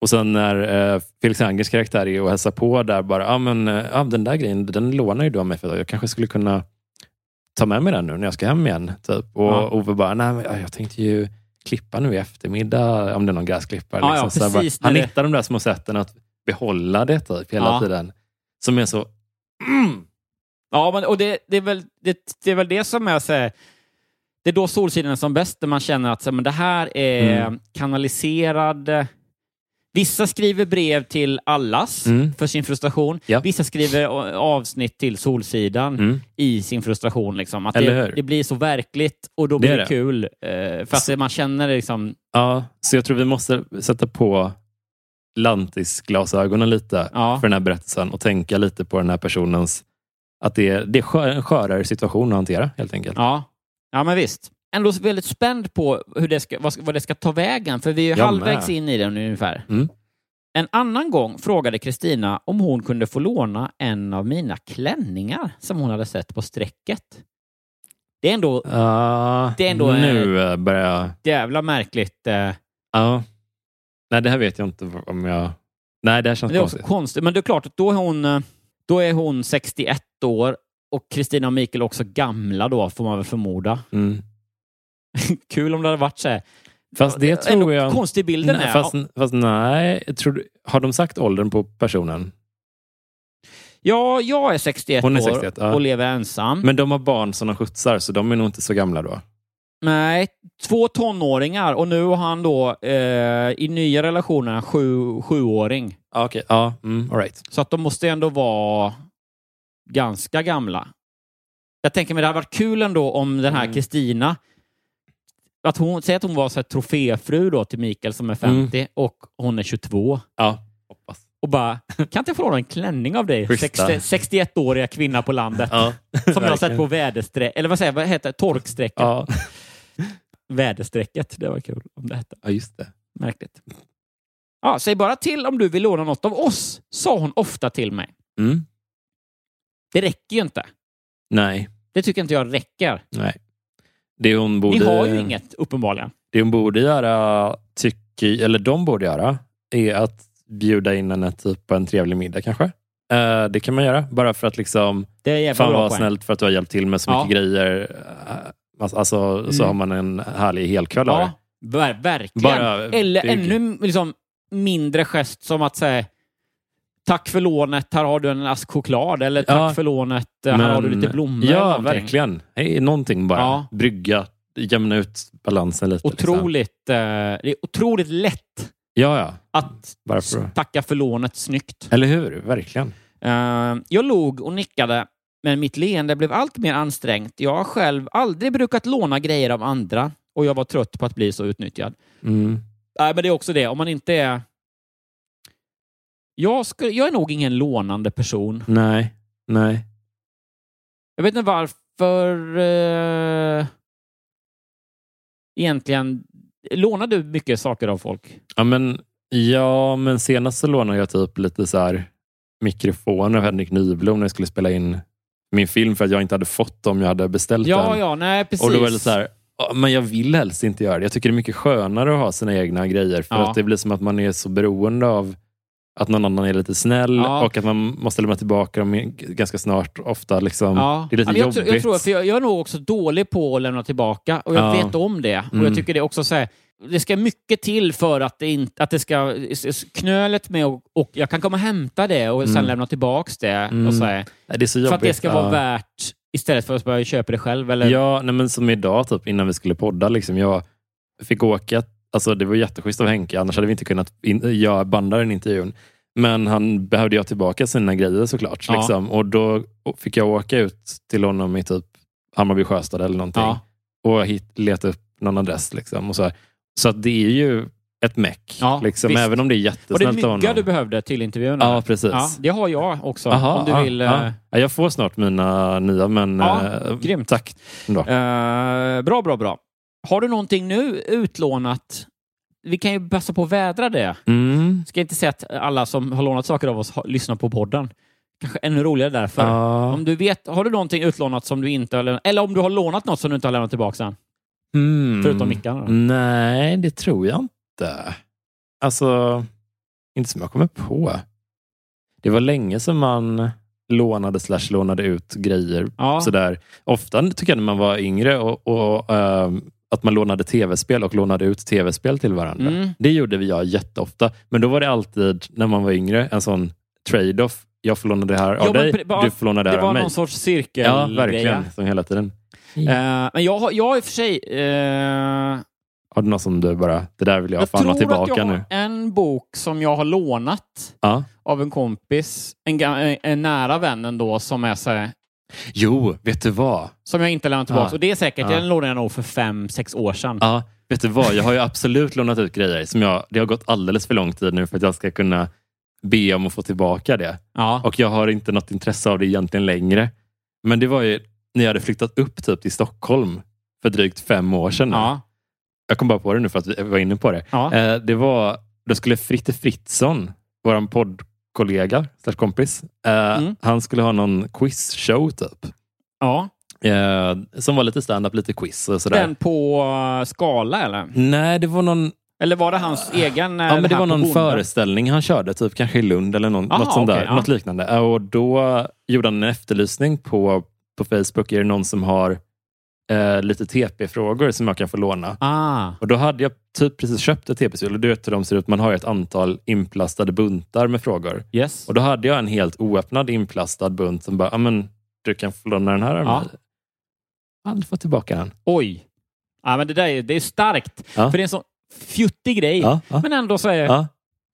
och sen när eh, Felix Angers karaktär är och hälsar på där bara, ah, men, ah, den där grejen, den lånar ju du av mig för jag kanske skulle kunna ta med mig den nu när jag ska hem igen. Typ. Och Ja. Ove bara, nej men, ja, jag tänkte ju klippa nu i eftermiddag, om det är någon gräsklippare. Ja, ja, liksom. Här precis, bara, han det- hittar de där små sätten att behålla det typ, hela Ja. tiden. Som är så... Mm, Ja, men, och det, det, är väl, det, det är väl det som är så här, det är då Solsidan är som bäst, där man känner att så, här, men det här är Mm. kanaliserad... Vissa skriver brev till allas Mm. för sin frustration. Ja. Vissa skriver avsnitt till Solsidan mm. i sin frustration. Liksom. Att det, det blir så verkligt och då Det blir det, det. kul. Eh, för att det, man känner liksom... Ja, så jag tror vi måste sätta på lantisglasögonen lite Ja. för den här berättelsen och tänka lite på den här personens... Att det är, det är en skörare situation att hantera helt enkelt. Ja, ja men visst. Ändå väldigt spänd på hur det ska, vad, det ska ta vägen, för vi är halvvägs in i den ungefär. Mm. En annan gång frågade Kristina om hon kunde få låna en av mina klänningar som hon hade sett på strecket. Det är ändå Ja, Det är ändå, nu eh, börjar jag... jävla märkligt. eh, Ja. Nej, det här vet jag inte om jag... Nej, det här känns Men det är också konstigt. konstigt. Men det är klart att då är hon... Då är hon 61 år och Kristina och Mikael också gamla då, får man väl förmoda. Mm. Kul om det hade varit så här. Fast det tror jag... konstig bilden Nej, är. fast, fast nej, tror, har de sagt åldern på personen? Ja, jag är 61 Hon är år 61, ja. och lever ensam. Men de har barn som de skjutsar, så de är nog inte så gamla då. Nej, två tonåringar och nu har han då eh, i nya relationer sju, sjuåring. Okej. Ja, mm, all right. Så att de måste ändå vara ganska gamla. Jag tänker mig det hade varit kul ändå om den här Mm. Kristina, att hon, säg att hon var så här troféfru då till Mikael som är 50 Mm. och hon är 22 Ja, hoppas. och bara, kan inte jag få låna en klänning av dig? Schyssta. 60, 61-åriga kvinna på landet. Ja, Som jag har sett på väderstreck, eller vad säger vad heter det? Torkstrecket. Ja. Väderstrecket, det var kul om det hette. ja, just det. Märkligt. Ja, säg bara till om du vill låna något av oss, sa hon ofta till mig. Mm. Det räcker ju inte. Nej, Det tycker inte jag räcker. nej. Det hon borde, Ni har ju inget, uppenbarligen. Det hon borde göra, tycker, eller de borde göra, är att bjuda in henne typ på en trevlig middag kanske. Eh, det kan man göra, bara för att liksom, Det är fan vad snällt för att du har hjälpt till med så Ja. mycket grejer. Eh, Alltså, så Mm. har man en härlig helkväll Ja, ver verkligen. Bara Eller bygg. ännu liksom, mindre gest som att säga Tack för lånet, här har du en ask choklad. Eller tack Ja, för lånet, här har du lite blommor. Ja, verkligen. Hej, någonting bara. Ja. Brygga, jämna ut balansen lite. Liksom. Otroligt, eh, det är otroligt lätt Ja, ja. att Varför? tacka för lånet snyggt. Eller hur? Verkligen. Eh, jag log och nickade, men mitt leende blev allt mer ansträngt. Jag har själv aldrig brukat låna grejer av andra och jag var trött på att bli så utnyttjad. Mm. Nej, men det är också det, om man inte är... Jag, skulle, jag är nog ingen lånande person. Nej, nej. Jag vet inte varför... Eh, egentligen... Lånar du mycket saker av folk? Ja, men, ja, men senast så lånade jag typ lite så här mikrofoner av Henrik Nyblom när jag skulle spela in min film för att jag inte hade fått dem jag hade beställt Ja, den. ja, nej precis. Och då var det så här, "Ja, men jag vill helst inte göra det. Jag tycker det är mycket skönare att ha sina egna grejer för Ja. att det blir som att man är så beroende av att någon annan är lite snäll Ja. och att man måste lämna tillbaka dem ganska snart. Ofta liksom. Ja. Det är lite jag, jobbigt. tror- jag, tror, för jag, jag är nog också dålig på att lämna tillbaka och jag Ja. vet om det. Och Mm. jag tycker det också så här, det ska mycket till för att det, inte, att det ska... Knölet med och, och jag kan komma och hämta det och sen Mm. lämna tillbaks det. Mm. Och så här, det är så jobbigt. för att det ska vara Ja. värt istället för att bara köpa det själv. Eller, Ja, nej, men som idag typ, innan vi skulle podda. Liksom, jag fick åka, alltså, det var jätteschysst av Henke, annars hade vi inte kunnat in, jag banda den intervjun. Men han behövde jag tillbaka sina grejer såklart. Ja. Liksom. Och då fick jag åka ut till honom i typ Hammarby Sjöstad eller någonting. Ja. Och hit, leta upp någon adress. Liksom, och så här. Så att det är ju ett meck. Ja, liksom, visst. även om det är Var det jättesnällt av mygga honom. du behövde till intervjun? Ja, precis. Ja, det har jag också. Aha, om du ja, vill... eh, Ja, jag får snart mina nya, men Ja, eh, grymt. tack. Eh, bra, bra, bra. Har du någonting nu utlånat? Vi kan ju passa på att vädra det. Mm. Ska inte säga att alla som har lånat saker av oss har, lyssnar på podden. Kanske ännu roligare därför. Ja. Om du vet, har du någonting utlånat som du inte har lämnat, eller om du har lånat något som du inte har lämnat tillbaka sen? Mm. Förutom mickarna? Nej, det tror jag inte. Alltså, inte som jag kommer på. Det var länge som man lånade slash lånade ut grejer. Ja. Sådär. Ofta tycker jag när man var yngre och, och ehm, att man lånade tv-spel och lånade ut tv-spel till varandra. Mm. Det gjorde vi jag jätteofta. Men då var det alltid, när man var yngre, en sån trade-off. Jag får låna det här av men dig, du får låna det Det här av var mig. någon sorts cirkel. Ja, verkligen. Som hela tiden. Eh, men jag har, jag har i och för sig... eh, Har du något som du bara, det där vill jag, jag fan tror ha tillbaka att jag nu? har en bok som jag har lånat Ja. av en kompis, en, en, en nära vän ändå, som är så här, Jo, vet du vad? som jag inte lämnat tillbaka. Ja. Och det är säkert, Ja. den lånade jag nog för fem, sex år sedan. Ja, vet du vad? Jag har ju absolut lånat ut grejer som jag, det har gått alldeles för lång tid nu för att jag ska kunna be om att få tillbaka det. Ja. Och jag har inte något intresse av det egentligen längre. Men det var ju jag hade flyttat upp typ till Stockholm för drygt fem år sedan. Ja. Jag kom bara på det nu för att vi var inne på det. Ja. Eh, det var, då skulle Fritte Fritzson, vår poddkollega, slash kompis, eh, Mm. han skulle ha någon quizshow typ. ja. Eh, som var lite stand-up, lite quiz och sådär. Den på uh, Skala eller? Nej, det var någon Eller var det hans egen? eh, Ja, men det var någon Bonden? föreställning han körde, typ kanske i Lund eller någon, Aha, något sånt där. okej, ja. Något liknande. Och då gjorde han en efterlysning på, på Facebook. Är det någon som har eh, lite TP-frågor som jag kan få låna? Ah, Och då hade jag typ precis köpt ett TP-spel och du vet hur de ser ut. Man har ett antal inplastade buntar med frågor. yes. Och då hade jag en helt oöppnad inplastad bunt som bara, men du kan få låna den här av Ja. mig. Aldrig fått tillbaka den. Oj. Ja, men det där är, det är starkt. Ja. För det är en sån fjuttig grej. Ja, ja. Men ändå Ja.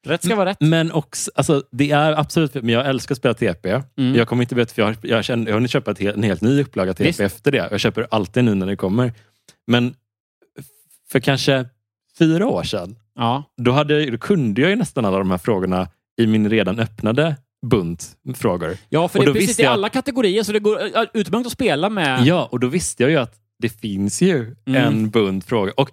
Rätt ska vara rätt. Men också, alltså, det är absolut, men jag älskar att spela TP. Mm. Jag kommer inte veta, för jag, har- jag, känner, jag har köpa ett en helt ny upplaga TP Visst. efter det. Jag köper alltid nu när det kommer. Men för kanske fyra år sedan, Ja. då, hade, jag- då kunde jag ju nästan alla de här frågorna i min redan öppnade bunt frågor. ja, för Och det är precis i alla kategorier, så det går utmärkt att spela med. Ja, och då visste jag ju att det finns ju Mm. en bunt frågor. Och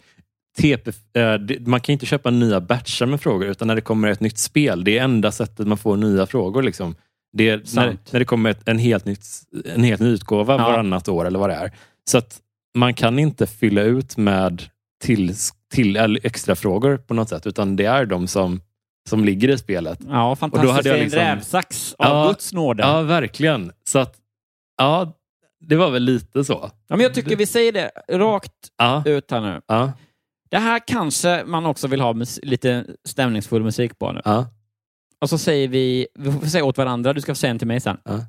TP, eh, man kan inte köpa nya batchar med frågor, utan när det kommer ett nytt spel, det är enda sättet man får nya frågor. Liksom. Det är när, när det kommer ett, en, helt nytt, en helt ny utgåva Ja. varannat år eller vad det är. Så att man kan inte fylla ut med till, till, eller extra frågor på något sätt, utan det är de som, som ligger i spelet. Ja, Och fantastiskt. då hade jag liksom- en rävsax av Ja, Guds nåde. Ja, verkligen. Så att, ja, det var väl lite så. Ja, men jag tycker vi säger det rakt Ja, ut här nu. ja, Det här kanske man också vill ha lite stämningsfull musik på nu. ja. Och så säger vi, vi får säga åt varandra, du ska säga en till mig sen. Ja.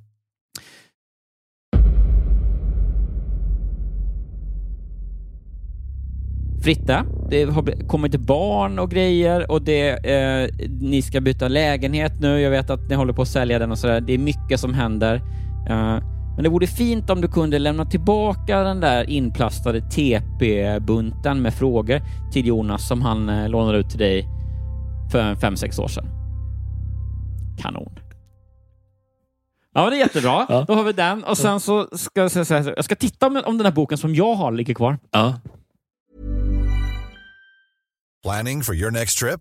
Fritte, det har kommit barn och grejer och det, eh, ni ska byta lägenhet nu. Jag vet att ni håller på att sälja den och sådär. Det är mycket som händer. Eh, men det vore fint om du kunde lämna tillbaka den där inplastade TP-bunten med frågor till Jonas som han eh, lånade ut till dig för fem sex år sedan. Kanon. Ja, det är jättebra. Ja. Då har vi den och sen så ska jag säga jag ska titta om, om den här boken som jag har ligger kvar. ja. Planning for your next trip?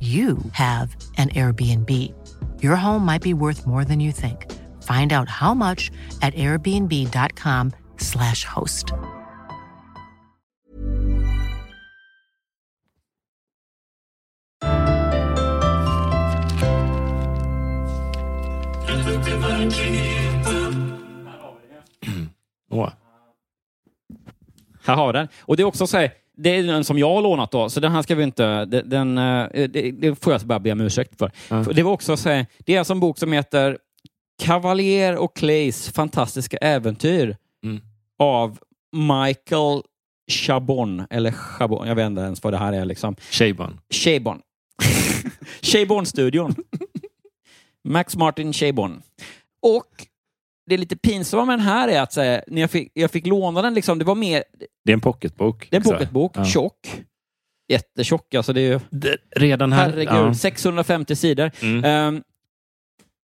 you have an Airbnb. Your home might be worth more than you think. Find out how much at airbnb.com/slash host. Här har vi den. Och det är också så här, det är den som jag har lånat då, så den här ska vi inte... Den, eh, det, det får jag bara be om ursäkt för. För Det var också så här, det är alltså en bok som heter Cavalier och Clays fantastiska äventyr Mm. av Michael Chabon, eller Chabon, jag vet inte ens vad det här är. Liksom. Chabon. Chabon. Chabon-studion. Max Martin Chabon. Och det är lite pinsamma med den här är att säga, när jag fick, jag fick låna den, liksom, det var mer, Det är en pocketbok. det är en också. pocketbok, Ja. tjock. Jättetjock, alltså det är ju, Det, redan här... herregud, ja. 650 sidor. Mm. Ehm,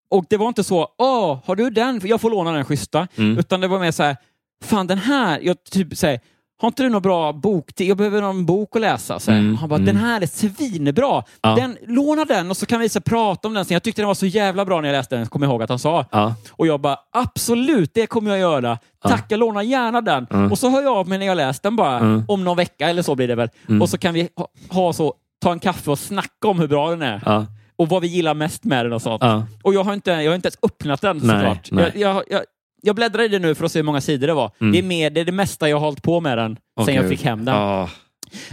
och det var inte så, åh, har du den? Jag får låna den schyssta. Mm. Utan det var mer så här, fan den här, jag typ säger, har inte du någon bra bok? Jag behöver någon bok att läsa. Så. Mm, Han bara, mm. den här är svinbra. Ja. Den, låna den och så kan vi så prata om den sen. Jag tyckte den var så jävla bra när jag läste den, kommer jag ihåg att han sa. Ja. Och jag bara, absolut, det kommer jag göra. Tack, jag lånar gärna den. Mm. Och så hör jag av mig när jag läst den bara, Mm. om någon vecka eller så blir det väl. Mm. Och så kan vi ha, ha så, ta en kaffe och snacka om hur bra den är. Ja. Och vad vi gillar mest med den och sånt. Ja. Och jag har inte, jag har inte ens öppnat den Nej, såklart. nej. Jag, jag, jag, jag bläddrar i det nu för att se hur många sidor det var. Mm. Det, är mer, det är det mesta jag har hållit på med den Åh, sen jag fick hem den. Ja.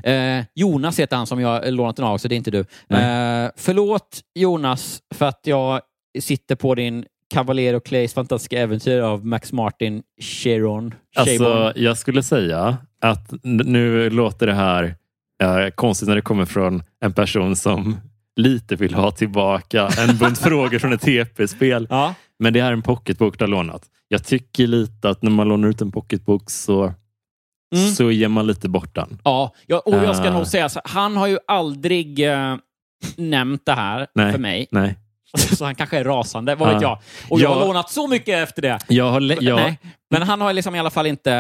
Eh, Jonas heter han som jag lånat den av, så det är inte du. Nej. Eh, förlåt Jonas för att jag sitter på din Cavalier och Clays fantastiska äventyr av Max Martin Chiron. Alltså, jag skulle säga att nu låter det här eh, konstigt när det kommer från en person som lite vill ha tillbaka en bunt frågor från ett TP-spel. Ja. Men det här är en pocketbok du har lånat. Jag tycker lite att när man lånar ut en pocketbok så, Mm. så ger man lite bort den. Ja, jag, och jag ska Ah. nog säga så han har ju aldrig eh, nämnt det här Nej. för mig. Nej. Så han kanske är rasande, vad vet Ja. jag. Och jag har lånat så mycket efter det. Jag har, le- jag, Nej. Men han har liksom i alla fall inte...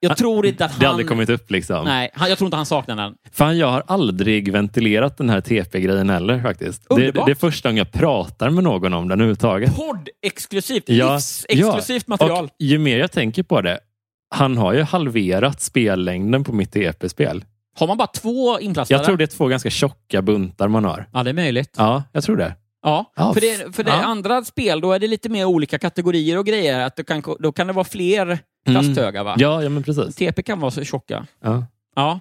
Jag tror inte att han... det har aldrig kommit upp liksom. Nej, han, jag tror inte han saknar den. Fan, jag har aldrig ventilerat den här TP-grejen heller faktiskt. Det, Underbart. det är första gången jag pratar med någon om den överhuvudtaget. Podd-exklusivt, Ja, livsexklusivt material. Och ju mer jag tänker på det, han har ju halverat spellängden på mitt TP-spel. Har man bara två inplastade? Jag tror det är två ganska tjocka buntar man har. Ja, det är möjligt. Ja, jag tror det. Ja, Ja, för det, för det ja. andra spel, då är det lite mer olika kategorier och grejer. Att kan, då kan det vara fler plasthögar, va? Mm. Ja, ja men precis. TP kan vara så tjocka. Ja. Ja.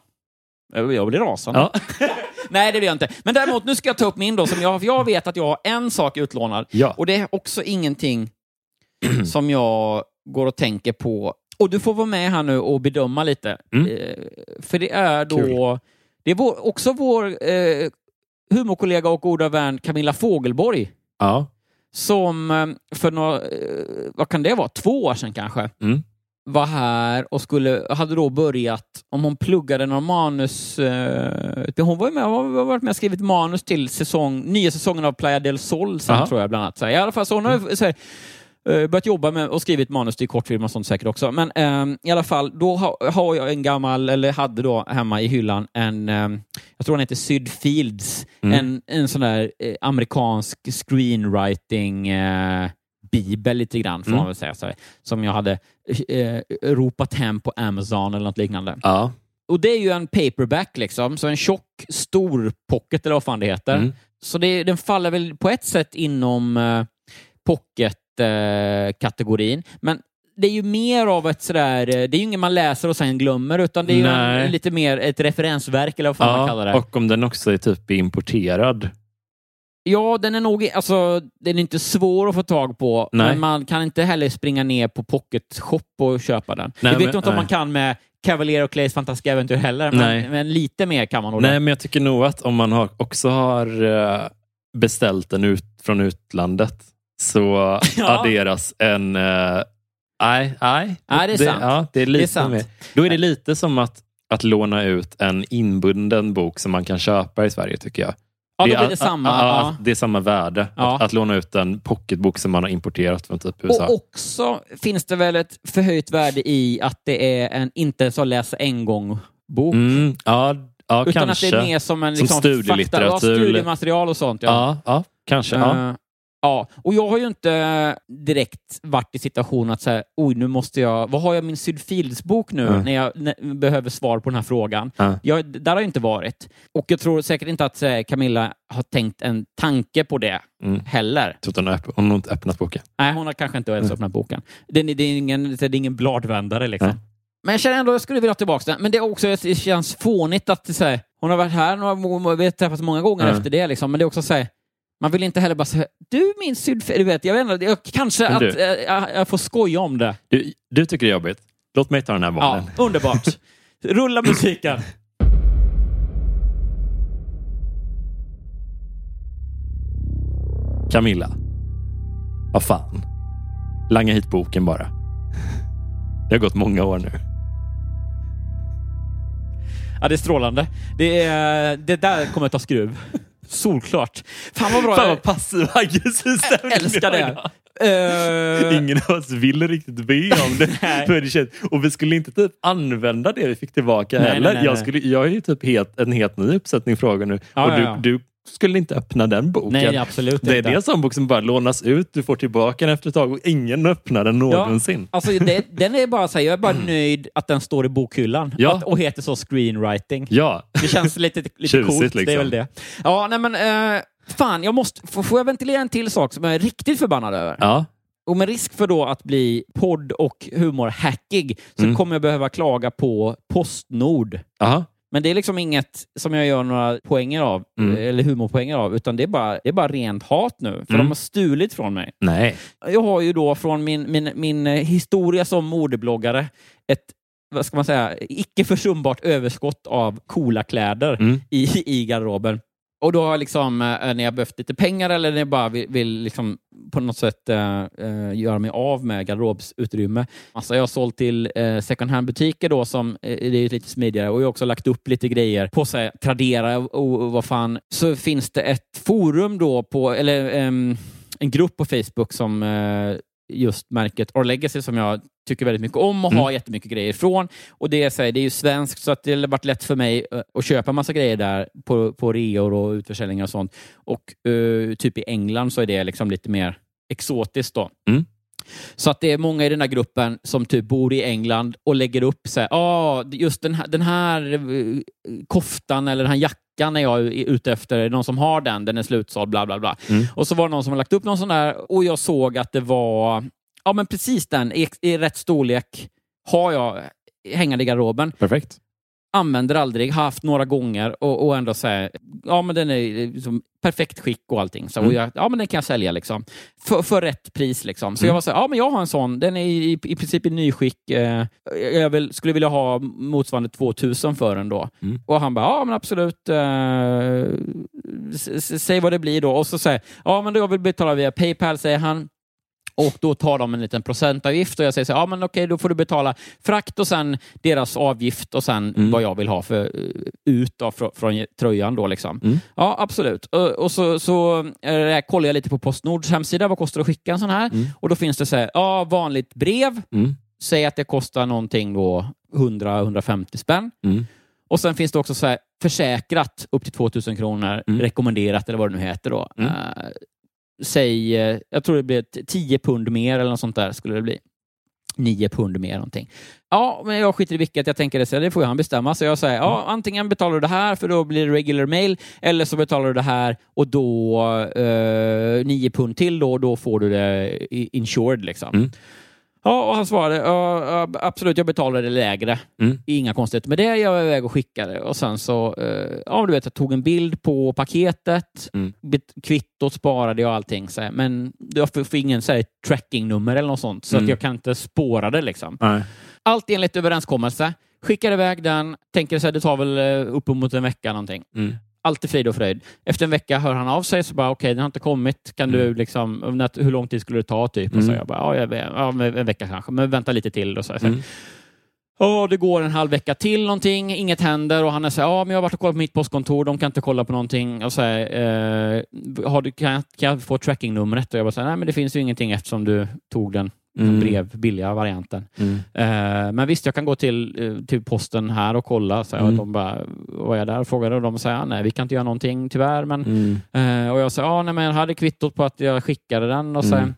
Jag blir rasande. Ja. Nej, det blir jag inte. Men däremot, nu ska jag ta upp min då. Som jag, jag vet att jag har en sak utlånad. Ja. Och det är också ingenting som jag går och tänker på. Och du får vara med här nu och bedöma lite. Mm. Eh, för det är då... Kul. Det är vår, också vår eh, humorkollega och goda vän Camilla Fogelborg Ja. som eh, för några, eh, vad kan det vara, två år sedan kanske, Mm. var här och skulle, hade då börjat, om hon pluggade någon manus, eh, hon var med, har varit med och skrivit manus till säsong, nya säsongen av Playa del Sol sen, tror jag bland annat. Så här, I alla fall, så hon har så här, börjat jobba med och skrivit manus till kortfilmer och sånt säkert också. Men ehm, i alla fall, då ha, har jag en gammal, eller hade då hemma i hyllan en, ehm, jag tror den heter Syd Fields, Mm. en, en sån där eh, amerikansk screenwriting eh, bibel lite grann, får Mm. man väl säga. Så som jag hade eh, ropat hem på Amazon eller något liknande. Ja. Och det är ju en paperback, liksom, så en tjock, stor pocket eller vad fan det heter. Mm. Så det, den faller väl på ett sätt inom eh, pocket-kategorin. Men det är ju mer av ett sådär, eh, det är ju inget man läser och sen glömmer, utan det är en, lite mer ett referensverk eller vad fan man kallar det. och om den också är typ importerad. Ja, den är nog alltså, den är inte svår att få tag på, Nej. men man kan inte heller springa ner på Pocket Shop och köpa den. Nej, jag vet men- inte om man kan med Cavalier och Clays fantastiska äventyr heller, men, men lite mer kan man nog. Nej, men jag tycker nog att om man har, också har eh, beställt den ut från utlandet så Ja. adderas en... eh, Nej, nej. Nej, det är sant. Ja, det är lite sant. Mer. Då är det lite som att, att låna ut en inbunden bok som man kan köpa i Sverige, tycker jag. Ja, då är blir det samma. ja. Det är samma värde. Ja. Att, att låna ut en pocketbok som man har importerat från typ USA. Och också finns det väl ett förhöjt värde i att det är en inte så läsa en gång-bok. Mm, ja, ja utan kanske. att det är mer som en Som liksom, studielitteratur Fakta, ja, studiematerial och sånt. Ja. Ja, ja kanske. Ja. Ja, och jag har ju inte direkt varit i situationen att säga, oj, nu måste jag, vad har jag min Sydfields-bok nu Mm. när jag när, behöver svar på den här frågan? Ja. Jag, där har jag inte varit. Och jag tror säkert inte att eh, Camilla har tänkt en tanke på det Mm. heller. Så hon, har hon har inte öppnat boken. Nej, hon har kanske inte ens öppnat boken. Det, det, är ingen, det är ingen bladvändare liksom. Men jag känner ändå att jag skulle vilja ha tillbaka den. Men det är också det känns fånigt att så här, hon har varit här några vi har träffats många gånger efter det. Liksom. Men det är också så här, man vill inte heller bara säga du min sydfel, du vet, jag vet inte, jag, kanske Men att du- eh, jag, jag får skoja om det. Du, du tycker det är jobbigt. Låt mig ta den här bollen. Ja, underbart. Rulla musiken. Camilla. Vad fan. Langa hit boken bara. Det har gått många år nu. Ja, det är strålande. Det, är, det där kommer ta skruv. Solklart. Fan vad bra. Fan vad passiv aggressiv stämning älskar det. Eh, Ingen av oss ville riktigt be om det. Nej. För det känns, och vi skulle inte typ använda det vi fick tillbaka Nej, heller. nej, nej, jag, skulle, jag är ju typ helt, en helt ny uppsättning frågor nu. Ja, och ja, du, ja. du skulle inte öppna den boken. Nej, absolut det är inte. det som bok som bara lånas ut, du får tillbaka den efter ett tag och ingen öppnar den någonsin. Alltså, det, den är bara så här, jag är bara nöjd att den står i bokhyllan Ja. att, och heter så screenwriting. Ja. Det känns lite, lite Tjusigt, coolt. Det är liksom. väl det. Ja, nej men eh, fan, jag måste, får, får jag ventilera en till sak som jag är riktigt förbannad över? Ja. Och med risk för då att bli podd och humorhackig så Mm. kommer jag behöva klaga på Postnord. Aha. Men det är liksom inget som jag gör några poänger av, Mm. eller humorpoänger av, utan det är bara, det är bara rent hat nu. För Mm. de har stulit från mig. Nej. Jag har ju då från min, min, min eh, historia som modebloggare ett vad ska man säga, icke försumbart överskott av coola kläder Mm. i, i garderoben. Och då har jag liksom, eh, när jag behövt lite pengar eller när jag bara vill, vill liksom på något sätt eh, eh, göra mig av med garderobsutrymme. Alltså jag har sålt till eh, second hand-butiker då, som eh, det är lite smidigare och jag har också lagt upp lite grejer på så här, Tradera och, och vad fan. Så finns det ett forum då på, eller ehm, en grupp på Facebook som eh, just märket Our Legacy som jag tycker väldigt mycket om och Mm. har jättemycket grejer ifrån. Och det är, så här, det är ju svenskt så att det har varit lätt för mig eh, att köpa massa grejer där på, på reor och utförsäljningar och sånt. Och eh, typ i England så är det liksom lite mer exotiskt då. Mm. Så att det är många i den här gruppen som typ bor i England och lägger upp så här, ah, just den här, den här eh, koftan eller den här jackan är jag ute efter, är det någon som har den, den är slutsåld, bla bla bla. Mm. Och så var det någon som har lagt upp någon sån där och jag såg att det var, ja men precis den, i, i rätt storlek har jag hängande i garderoben. Perfekt. Använder aldrig, har haft några gånger och, och ändå säger ja men den är liksom perfekt skick och allting. Så, och Mm. jag, ja men den kan jag sälja liksom. För, för rätt pris liksom. Så Mm. jag var så här, ja men jag har en sån, den är i, i princip i nyskick. Eh, jag vill, skulle vilja ha motsvarande 2000 för den då. Mm. Och han bara, ja men absolut. Eh, säg vad det blir då. Och så säger ja men då jag vill betala via Paypal, säger han. Och då tar de en liten procentavgift och jag säger så här, ja men okej, då får du betala frakt och sen deras avgift och sen Mm. vad jag vill ha för eh, ut då, från, från tröjan då liksom. Mm. Ja, absolut. Och, och så, så eh, kollar jag lite på Postnords hemsida, vad kostar det att skicka en sån här? Mm. Och då finns det så här, ja, vanligt brev, Mm. säg att det kostar någonting då 100-150 spänn. Mm. Och sen finns det också så här, försäkrat upp till 2000 kronor, Mm. rekommenderat eller vad det nu heter då. Mm. Eh, säg, eh, jag tror det blir t- 10 pund mer eller något sånt där skulle det bli. 9 pund mer någonting. Ja, men jag skiter i vilket. Jag tänker det, så det får ju han bestämma. Så jag säger, ja, antingen betalar du det här för då blir det regular mail, eller så betalar du det här och då eh, 9 pund till då, och då får du det insured liksom. Mm. Ja, och han svarade, ja, absolut, jag betalar det lägre. Mm. Inga konstigheter med det. Jag var iväg och skickade och sen så, eh, ja du vet, jag tog en bild på paketet, Mm. kvittot sparade jag och allting. Så här, men jag fick ingen så här, trackingnummer eller något sånt, så Mm. att jag kan inte spåra det liksom. Nej. Allt enligt överenskommelse. Skickar iväg den, tänker så här, det tar väl eh, uppemot en vecka någonting. Mm. Allt är frid och fröjd. Efter en vecka hör han av sig så bara okej, den har inte kommit. Kan du liksom, hur lång tid skulle det ta? typ? Och så Mm. jag bara, ja, en vecka kanske, men vänta lite till. Och så, så. Mm. Ja, det går en halv vecka till någonting, inget händer och han är så här, ja men jag har varit och kollat på mitt postkontor, de kan inte kolla på någonting. Och så här, eh, har du, kan, jag, kan jag få trackingnumret? Och jag bara så här, nej men det finns ju ingenting eftersom du tog den mm. brev, billiga varianten. Mm. Eh, men visst, jag kan gå till, eh, till posten här och kolla. Så Mm. de bara, var jag där och frågade och de säger nej, vi kan inte göra någonting tyvärr. Men, Mm. eh, och jag säger, ah, nej, men jag hade kvittot på att jag skickade den och sen Mm.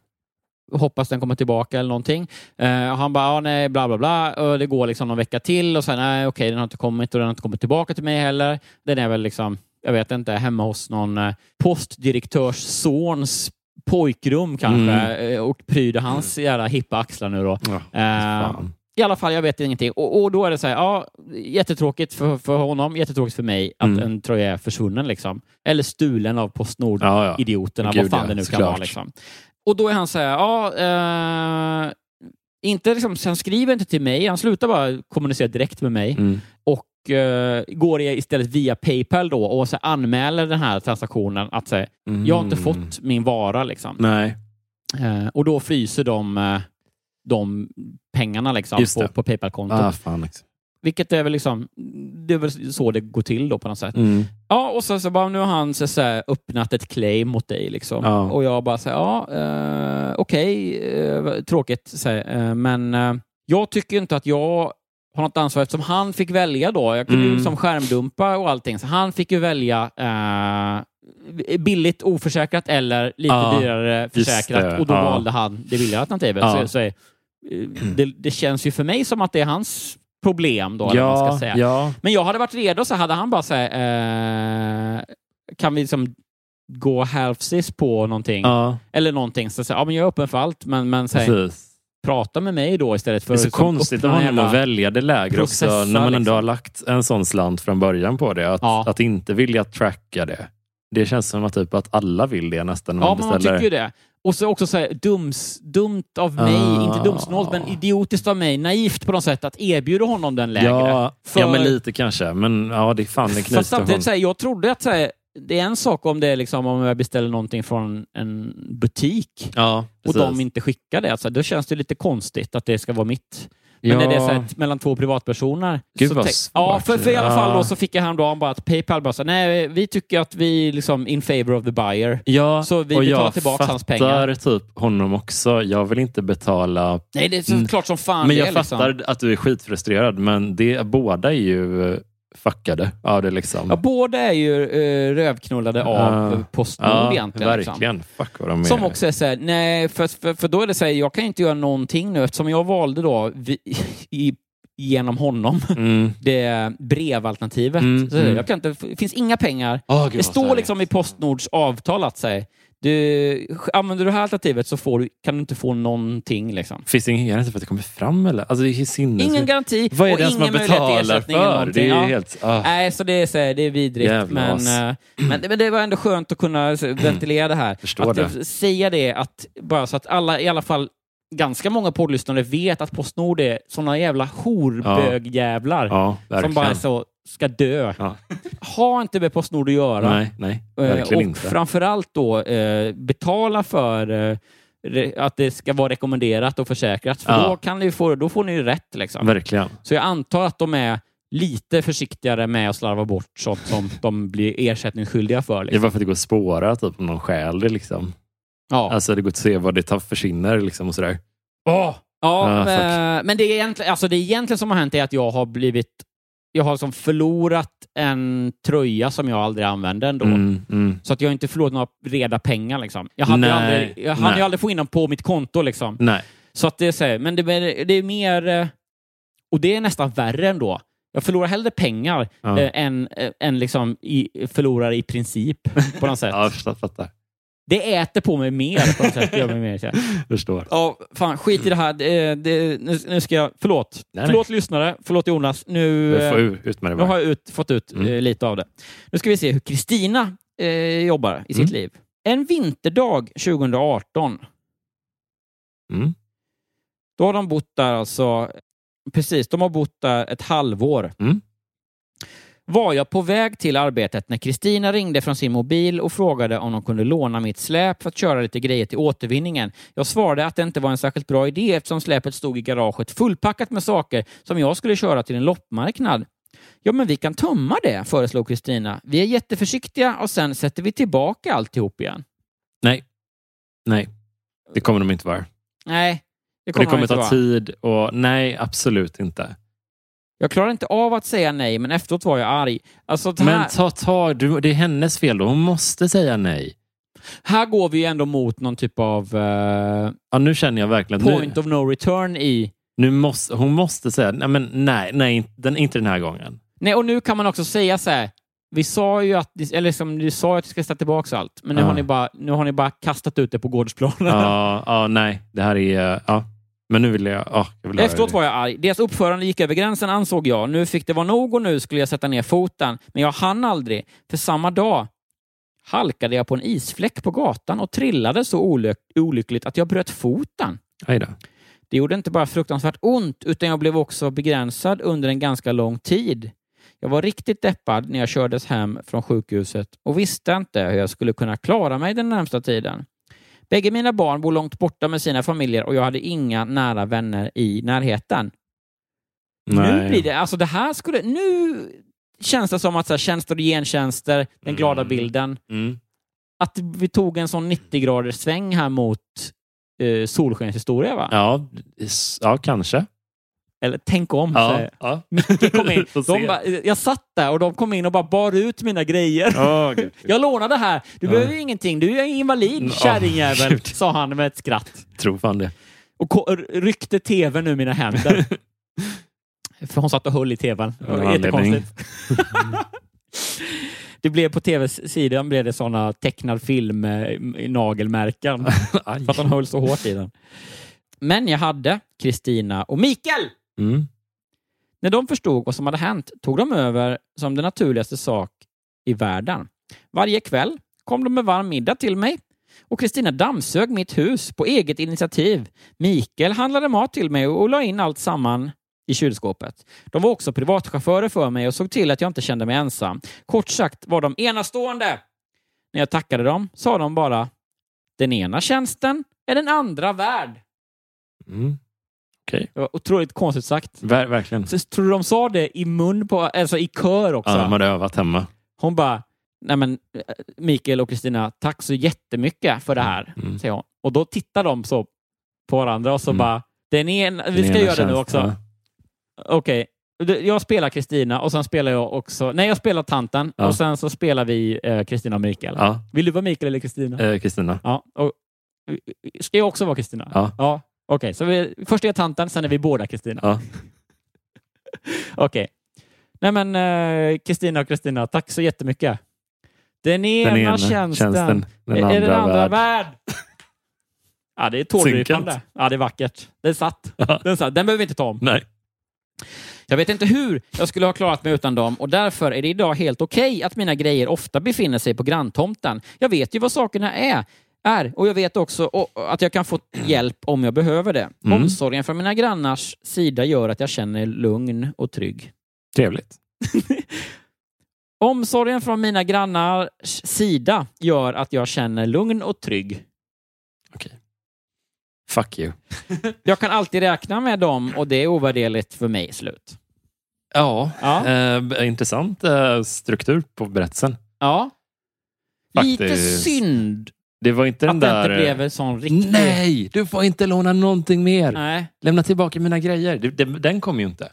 hoppas den kommer tillbaka eller någonting. Eh, och han bara, ah, nej, bla bla bla. Och det går liksom någon vecka till och sen, nej, okej, den har inte kommit och den har inte kommit tillbaka till mig heller. Den är väl liksom, jag vet inte, hemma hos någon eh, postdirektörs sons pojkrum kanske Mm. eh, och pryder hans jävla hippa axlar nu då. Ja, Eh. I alla fall, jag vet ingenting. Och, och då är det så här, ja, jättetråkigt för, för honom, jättetråkigt för mig att Mm. en tröja är försvunnen. Liksom. Eller stulen av Postnord-idioterna, Ja, ja. vad fan det nu kan vara. Liksom. Och då är han så här, ja, eh, inte liksom, han skriver inte till mig, han slutar bara kommunicera direkt med mig Mm. och eh, går istället via Paypal då och så anmäler den här transaktionen att säga, jag har inte Mm. fått min vara. Liksom. Nej. Eh, och då fryser de, eh, de pengarna liksom, på, på Paypal-kontot. Ah, fan liksom. Vilket är väl liksom, det är väl så det går till då på något sätt. Mm. Ja, och så, så bara, nu har han så, så här, öppnat ett claim mot dig. Liksom. Ja. Och jag bara säger ja, eh, okej, eh, tråkigt, så här, eh, men jag tycker inte att jag har något ansvar eftersom han fick välja då. Jag kunde ju Mm. liksom skärmdumpa och allting, så han fick ju välja eh, billigt oförsäkrat eller lite Ja, dyrare försäkrat och då ja. valde han det billiga alternativet. Ja. Så, så, eh, det, det känns ju för mig som att det är hans problem då, Ja, säga. ja. Men jag hade varit redo så hade han bara sagt eh, kan vi liksom gå halvsis på någonting? Eller någonting. Så, så, ja, men jag är öppen för allt, men, men säg, precis. Prata med mig då istället för Det är så liksom konstigt av honom att välja det lägre också, när man ändå liksom. har lagt en sån slant från början på det. Att, Ja. att inte vilja tracka det. Det känns som att, typ, att alla vill det nästan Ja, man man tycker ju det. Och så också så här, dums, dumt av mig, Ah. inte dumsnålt, men idiotiskt av mig, naivt på något sätt, att erbjuda honom den lägre. ja, För- ja, men lite kanske. Men ja, det är fan en Fast samtidigt, så här, jag trodde att så här, det är en sak om det är liksom, om jag beställer någonting från en butik Ja, och de inte skickar det. Alltså, då känns det lite konstigt att det ska vara mitt. Men Ja. när det är så här, mellan två privatpersoner. Gud, så vad ja, för, för i alla fall då så fick jag häromdagen bara att Paypal bara sa, nej, vi tycker att vi liksom in favor of the buyer. Ja, Så vi och betalar jag tillbaka hans fattar pengar. typ honom också. Jag vill inte betala... Nej, det är så Mm. klart som fan men det jag är, liksom. fattar att du är skitfrustrerad, men det, båda är ju fuckade av det. Liksom. Ja, båda är ju uh, rövknullade av Ja. Postnord ja, egentligen. liksom. verkligen. Fuck vad de är. Som också är såhär, nej, för, för, för då är det såhär, jag kan inte göra någonting nu eftersom jag valde då vi, i, genom honom Mm. det brevalternativet. Mm, så mm. jag kan inte, det finns inga pengar. Åh, gud, det står liksom i Postnords avtal att säga, du, använder du det här alternativet så får du, kan du inte få någonting. Liksom. Finns det ingen garanti för att det kommer fram? Eller? Alltså, det är sinnes... Ingen garanti Vad är och ingen möjlighet till ersättning eller för? någonting. Det är Ja. helt... ah. Nej, så det är, så här, det är vidrigt. Men, eh, men, men det var ändå skönt att kunna så, ventilera det här. Förstår att det. säga det, att, bara så att alla, i alla fall ganska många poddlyssnare vet att Postnord är såna jävla horbögjävlar Ja, verkligen. som bara så ska dö. Ja. Ha inte med Postnord att göra. Nej, nej. Eh, Verkligen och inte. framförallt då eh, betala för eh, att det ska vara rekommenderat och försäkrat. För Ja. då, kan ni få, då får ni rätt. Liksom. Verkligen. Så jag antar att de är lite försiktigare med att slarva bort sånt som de blir ersättningsskyldiga för. Det är Liksom. bara för att det går att spåra typ, om någon stjäl det. Liksom. Ja. Alltså, det går att se vad det tar, försvinner liksom, och sådär. Ja, Ah, eh, men det, är egentligen, alltså det egentligen som har hänt är att jag har blivit jag har som förlorat en tröja som jag aldrig använde ändå. Mm, mm. Så att jag har inte förlorat några reda pengar. Liksom. Jag hade, ju aldrig, jag nej. ju aldrig få in dem på mitt konto. Liksom. Nej. Så att det är så här, men det, det är mer... eh, Och det är nästan värre ändå. Jag förlorar hellre pengar Ja. eh, än, eh, än liksom i, förlorar i princip på något sätt. Ja, jag fattar. Det äter på mig mer på något sätt. Gör mig mer, så. Förstår. Ja, fan, skit i det här. Det, det, nu, nu ska jag... Förlåt. Nej, nej. förlåt lyssnare. Förlåt Jonas. Nu, ut, med det nu har jag ut, fått ut Mm. eh, lite av det. Nu ska vi se hur Kristina eh, jobbar i sitt Mm. liv. En vinterdag 2018. Mm. Då har de bott där alltså... Precis, de har bott där ett halvår. Mm. Var jag på väg till arbetet när Kristina ringde från sin mobil och frågade om de kunde låna mitt släp för att köra lite grejer till återvinningen. Jag svarade att det inte var en särskilt bra idé eftersom släpet stod i garaget fullpackat med saker som jag skulle köra till en loppmarknad. Ja, men vi kan tömma det, föreslog Kristina. Vi är jätteförsiktiga och sen sätter vi tillbaka alltihop igen. Nej. Nej. Det kommer de inte vara. Nej, Det Och det kommer inte ta vara. tid och nej, absolut inte. Jag klarar inte av att säga nej, men efteråt var jag arg. Alltså, här, Men ta tag, du, det är hennes fel då. Hon måste säga nej. här går vi ju ändå mot någon typ av eh, Ja, nu känner jag verkligen point nu, of no return i... nu måste, hon måste säga nej, men nej, nej den, inte den här gången. Nej, och nu kan man också säga så här. Vi sa ju att, eller liksom, du sa att du ska ställa tillbaka allt, men nu, Ja. har ni bara, nu har ni bara kastat ut det på gårdsplanen. Ja, ja, nej, det här är... Ja. Men nu vill jag... Ja, jag vill Efteråt det. var jag arg. Deras uppförande gick över gränsen ansåg jag. Nu fick det vara nog och nu skulle jag sätta ner foten. Men jag hann aldrig. För samma dag halkade jag på en isfläck på gatan och trillade så olyck olyckligt att jag bröt foten. Aj då. Det gjorde inte bara fruktansvärt ont, utan jag blev också begränsad under en ganska lång tid. Jag var riktigt deppad när jag kördes hem från sjukhuset och visste inte hur jag skulle kunna klara mig den närmsta tiden. Bägge mina barn bor långt borta med sina familjer och jag hade inga nära vänner i närheten. Nu Nej. blir det, alltså det här skulle, nu känns det som att så här, tjänster och gentjänster, den glada Mm. bilden, Mm. att vi tog en sån 90 graders sväng här mot eh, solskenshistoria va? Ja, ja, kanske. Eller tänk om. Ja, säger ja. Micke kom in. De bara, jag satt där och de kom in och bara bar ut mina grejer. Gud. Jag lånade här. Du Ja. behöver ingenting. Du är invalid, Mm, kärringjävel, gud. sa han med ett skratt. Tror fan det. Och ryckte tvn ur mina händer. För hon satt och höll i tvn. Det var. Jättekonstigt. det blev på tv-sidan blev det såna tecknad film eh, nagelmärken. För att han höll så hårt i den. Men jag hade Kristina och Mikael! Mm. När de förstod vad som hade hänt tog de över som den naturligaste sak i världen. Varje kväll kom de med varm middag till mig och Kristina dammsög mitt hus på eget initiativ. Mikael handlade mat till mig och la in allt samman i kylskåpet. De var också privatchaufförer för mig och såg till att jag inte kände mig ensam. Kort sagt var de enastående. När jag tackade dem sa de bara den ena tjänsten är den andra värd. Mm. Okej. Det var otroligt konstigt sagt. Ver- verkligen. Så tror du de sa det i mun på, alltså i kör också? Ja, de hade övat hemma. Hon bara, nej men eh, Mikael och Kristina, tack så jättemycket för det här, Mm. säger hon. Och då tittar de så på varandra och så Mm. bara, den ena, vi Den ska ena göra det nu också. ja. Okej. Det- Jag spelar Kristina och sen spelar jag också... Nej, jag spelar tanten Ja. och sen så spelar vi eh, Kristina och Mikael. Ja, Vill du vara Mikael eller Kristina? eh, Kristina. Ja. Och, ska jag också vara Kristina? Ja. ja. Okej, så vi, först är jag tanten, sen är vi båda Kristina. Ja. Okej. Nej men eh, Kristina och Kristina, tack så jättemycket. Den ena, Den ena tjänsten, tjänsten, den är, den andra värd. värd. Ja, det är tårdrypande. Ja, det är vackert. Den satt. Den, satt. den behöver vi inte ta om. Nej. Jag vet inte hur jag skulle ha klarat mig utan dem och därför är det idag helt okej att mina grejer ofta befinner sig på granntomten. Jag vet ju vad sakerna är. Är och jag vet också att jag kan få hjälp om jag behöver det. Mm. Omsorgen från mina grannars sida gör att jag känner lugn och trygg. Trevligt. Omsorgen från mina grannars sida gör att jag känner lugn och trygg. Okej. Fuck you. Jag kan alltid räkna med dem och det är ovärderligt för mig. Slut. Ja, Ja. Eh, intressant eh, struktur på berättelsen. Ja. Lite Faktiskt. synd Det var inte den att det där... inte blev en sån riktig... Nej, du får inte låna någonting mer. Nej. Lämna tillbaka mina grejer. Den kom ju inte.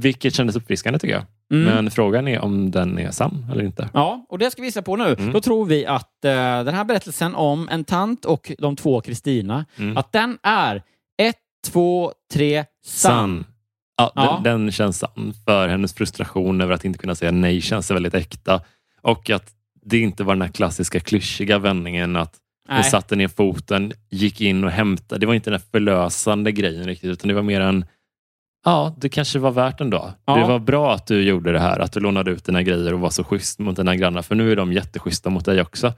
Vilket kändes uppfriskande tycker jag. Mm. Men frågan är om den är sann eller inte. Ja, och det ska vi visa på nu. Mm. Då tror vi att eh, den här berättelsen om en tant och de två Kristina, Mm. att den är ett, två, tre, sann. Ja, Ja. Den, den känns sann. För hennes frustration över att inte kunna säga nej känns väldigt äkta. Och att det inte var den här klassiska klyschiga vändningen att hon Nej. satte ner foten, gick in och hämtade. Det var inte den här förlösande grejen riktigt, utan det var mer en Ja, det kanske var värt ändå. Ja. Det var bra att du gjorde det här, att du lånade ut dina grejer och var så schysst mot dina grannar, för nu är de jätteschyssta mot dig också.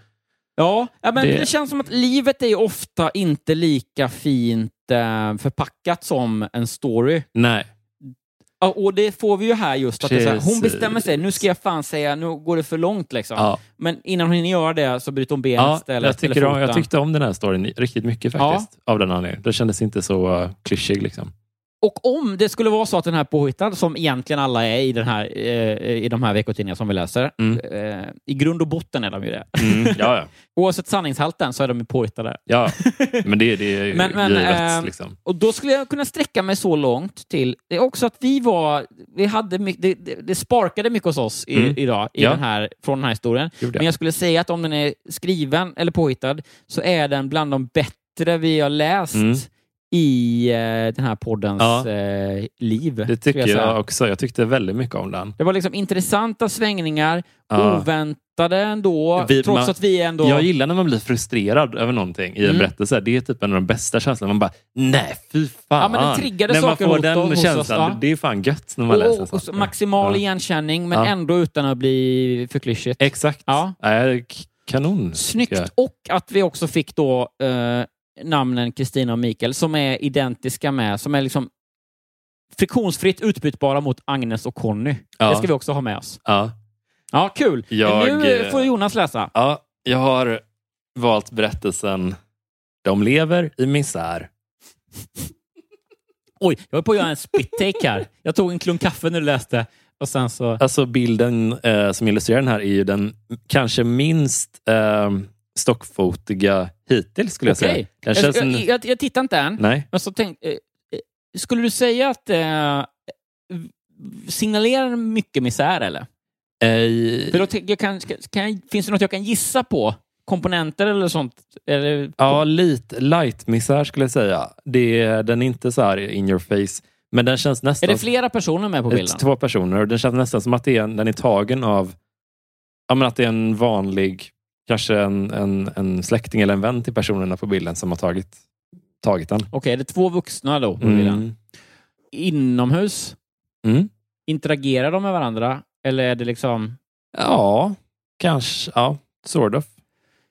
Ja, ja men det... Det- känns som att livet är ofta inte lika fint eh, förpackat som en story. Nej, Ja, Och det får vi ju här just. Att det är så här, hon bestämmer sig, nu ska jag fan säga, nu går det för långt liksom. ja. Men innan hon hinner göra det så bryter hon benet ja istället. jag, tycker eller om, jag tyckte om den här storyn riktigt mycket faktiskt. Av den anledningen. Det kändes inte så uh, klyschig. Liksom. Och om det skulle vara så att den här påhittad, som egentligen alla är i, den här, eh, i de här veckotidningarna som vi läser, eh, i grund och botten är de ju det. Mm, ja, ja. Oavsett sanningshalten så är de ju påhittade. ja. Men det, det är ju Men, men, givet. ehm, liksom. Och då skulle jag kunna sträcka mig så långt till det är också att vi var, vi hade mycket, det, det, det sparkade mycket hos oss i, Mm. idag i Ja. den här, från den här historien. Gjorde Men jag skulle säga att om den är skriven eller påhittad så är den bland de bättre vi har läst Mm. I eh, den här poddens Ja. eh, liv. Det tycker säga. jag också. Jag tyckte väldigt mycket om den. Det var liksom intressanta svängningar, Ja. oväntade ändå, Vi- trots man- att vi ändå... Jag gillar när man blir frustrerad över någonting i en Mm. berättelse. Det är typ en av de bästa känslorna. Man bara, nej fy fan. Ja, men det triggade när man saker får hos- den hos oss, känslan, ja. det är fan gött när man läser och, och, sånt. så maximal igenkänning, men ändå utan att bli för klyschigt. Exakt. Ja. Kanon. Snyggt! jag. Och att vi också fick då eh, namnen Kristina och Mikael som är identiska med, som är liksom friktionsfritt utbytbara mot Agnes och Conny. Ja. Det ska vi också ha med oss. Ja. Ja, kul! Jag, nu eh, får Jonas läsa. ja, jag har valt berättelsen De lever i misär. Oj, jag var på att göra en spit take här. Jag tog en klunk kaffe när du läste och sen så... Alltså bilden eh, som illustrerar den här är ju den kanske minst eh, stockfotiga hittills skulle jag säga. Okej. Den Jag, känns jag, jag, jag tittar inte än. Nej. Men så tänk, eh, eh, skulle du säga att eh, signalerar mycket misär eller? Eh, För då jag, kan, kan, finns det något jag kan gissa på? Komponenter eller sånt? Eller, Ja, lite light misär skulle jag säga. Det är, den är inte så här in your face. Men den känns är nästan... det flera personer med på bilden? Två personer. Och den känns nästan som att det är, en- den är tagen av... Ja, men att det är en vanlig, kanske en, en, en släkting eller en vän till personerna på bilden som har tagit, tagit den. Okej, det är två vuxna då på bilden. Mm. Inomhus? Mm. Interagerar de med varandra? Eller är det liksom... Ja, kanske. Ja, sort of.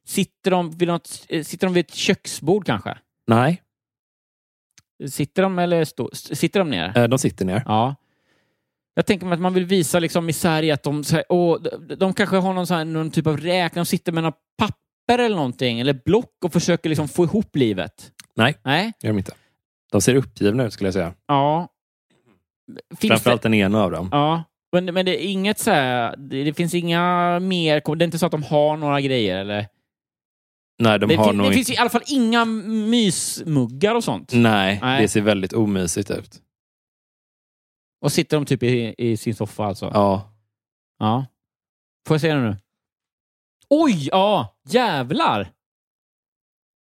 Sitter de vid, något, eh, sitter de vid ett köksbord kanske? Nej, Sitter de eller stå, sitter de ner? eh, de sitter ner. Ja. Jag tänker mig att man vill visa liksom misär i att de, så här, åh, de, kanske har någon, så här, någon typ av räkning, de sitter med några papper eller någonting, eller block och försöker liksom få ihop livet. Nej, Nej? det gör de inte. De ser uppgivna ut skulle jag säga. Ja. Finns Framförallt det, den ena av dem. Ja. Men, men det är inget så här, det, det finns inga mer, det är inte så att de har några grejer eller? Nej, de det har fin- nog det finns i alla fall inga mysmuggar och sånt. Nej, Nej. det ser väldigt omysigt ut. Och sitter de typ i, i sin soffa alltså? Ja. Ja. Får jag se det nu? Oj, ja! Jävlar!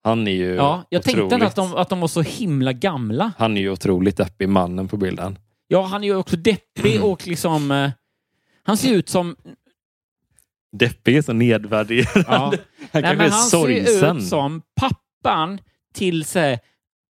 Han är ju Ja, jag tänkte otroligt... inte att de, att de var så himla gamla. Han är ju otroligt deppig, mannen på bilden. Ja, han är ju också deppig och liksom... Eh, han ser ut som... Deppig är så nedvärderande. Ja. Han Nej, kanske men är han ser ju sorgsen. ut som pappan till så här,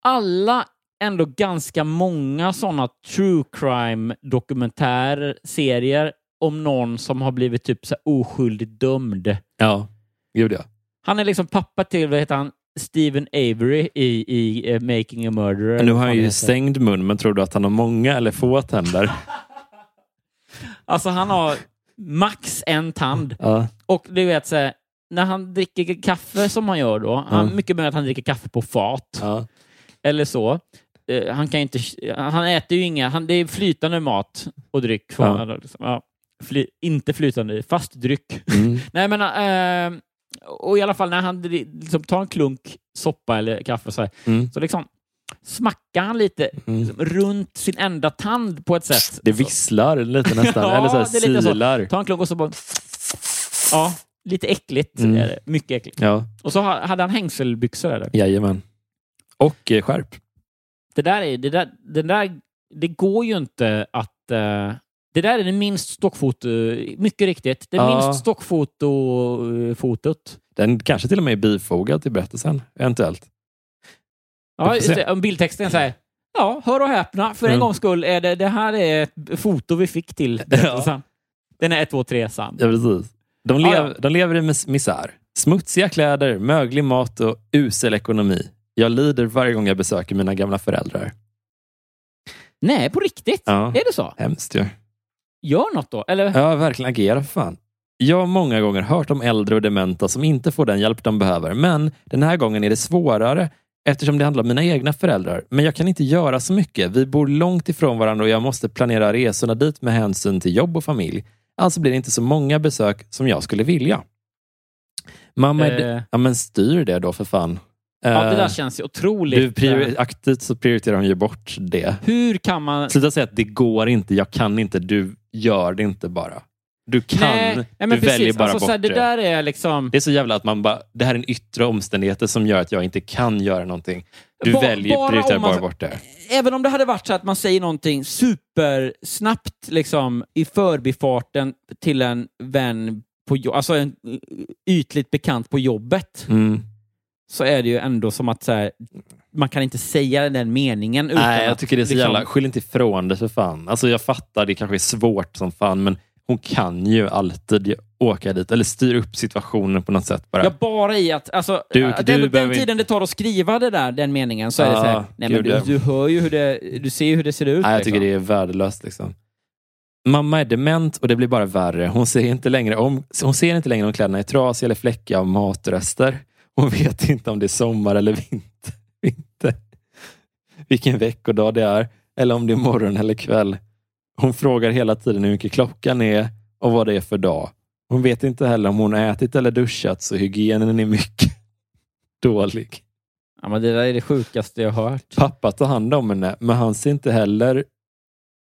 alla ändå ganska många sådana true crime dokumentärserier om någon som har blivit typ så oskyldigt dömd. Ja, gud ja. Han är liksom pappa till, vad heter han, Stephen Avery i, i eh, Making a Murderer. Nu har han ju heter. stängd mun, men tror du att han har många eller få tänder? Alltså han har max en tand. ja. Och du vet, så här, när han dricker kaffe som han gör då, han, mycket mer att han dricker kaffe på fat ja. eller så. Eh, han kan inte, han äter ju inga, han, det är flytande mat och dryck. Får Ja. då liksom. ja. Fly, inte flytande, fast dryck. Mm. Nej men, eh, och i alla fall när han liksom tar en klunk soppa eller kaffe så, här, Mm. så liksom smackar han lite Mm. liksom, runt sin enda tand på ett sätt. Det visslar lite nästan, Ja, eller så här det är lite så. silar. Ta en klunk och så bara... Ja, lite äckligt Mm. är det. Mycket äckligt. Ja, Och så ha- hade han hängselbyxor eller? jajamän. Och eh, skärp. Det där är... Det, där, det, där, det går ju inte att... eh, det där är det minst stockfoto... Mycket riktigt. Det Ja. minst stockfoto-fotot. Den kanske till och med är bifogad till berättelsen, eventuellt. Ja. Om bildtexten säger Ja, hör och häpna. För en Mm. gångs skull är det, det här är ett foto vi fick till berättelsen. Den är 1, 2, 3 sann. Ja, precis. De, Ja, lev, ja. de lever i mis- misär. Smutsiga kläder, möglig mat och usel ekonomi. Jag lider varje gång jag besöker mina gamla föräldrar. Nej, på riktigt? Ja. Är det så? Hemskt ju. Gör något då? Eller? Ja, verkligen agera för fan. Jag har många gånger hört om äldre och dementa som inte får den hjälp de behöver, men den här gången är det svårare eftersom det handlar om mina egna föräldrar. Men jag kan inte göra så mycket. Vi bor långt ifrån varandra och jag måste planera resorna dit med hänsyn till jobb och familj. Alltså blir det inte så många besök som jag skulle vilja. Mamma, Eh. ja men styr det då för fan. Ja, det Eh, där känns ju otroligt... du priori- eh, aktivt så prioriterar hon ju bort det. hur kan man... Sluta säga att det går inte, jag kan inte, du gör det inte bara. Du kan, nej, nej, men du precis. väljer bara alltså, bort så här, det. där är liksom... Det är så jävla att man bara, det här är en yttre omständigheter som gör att jag inte kan göra någonting. Du Ba- väljer, bara prioriterar man- bara bort det. Även om det hade varit så att man säger någonting supersnabbt liksom, i förbifarten till en vän, på alltså en ytligt bekant på jobbet, Mm. Så är det ju ändå som att här, man kan inte säga den meningen utan Nej, jag tycker det är så liksom, jävla, skyll inte ifrån det för fan. Alltså jag fattar, det kanske är svårt som fan, men hon kan ju alltid åka dit eller styra upp situationen på något sätt bara. Ja, bara i att... Alltså, Du- den, du den behöver- tiden det tar att skriva det där, den meningen, så är det så här, nej, men du, du hör ju hur det... Du ser ju hur det ser ut. Nej, jag tycker liksom. det är värdelöst. Liksom. Mamma är dement och det blir bara värre. Hon ser inte längre om, hon ser inte längre om kläderna är trasiga eller fläckiga av matrester. Hon vet inte om det är sommar eller vinter. vinter. Vilken veckodag det är eller om det är morgon eller kväll. Hon frågar hela tiden hur mycket klockan är och vad det är för dag. Hon vet inte heller om hon har ätit eller duschat så hygienen är mycket dålig. Ja, men det där är det sjukaste jag har hört. Pappa tar hand om henne, men han ser inte heller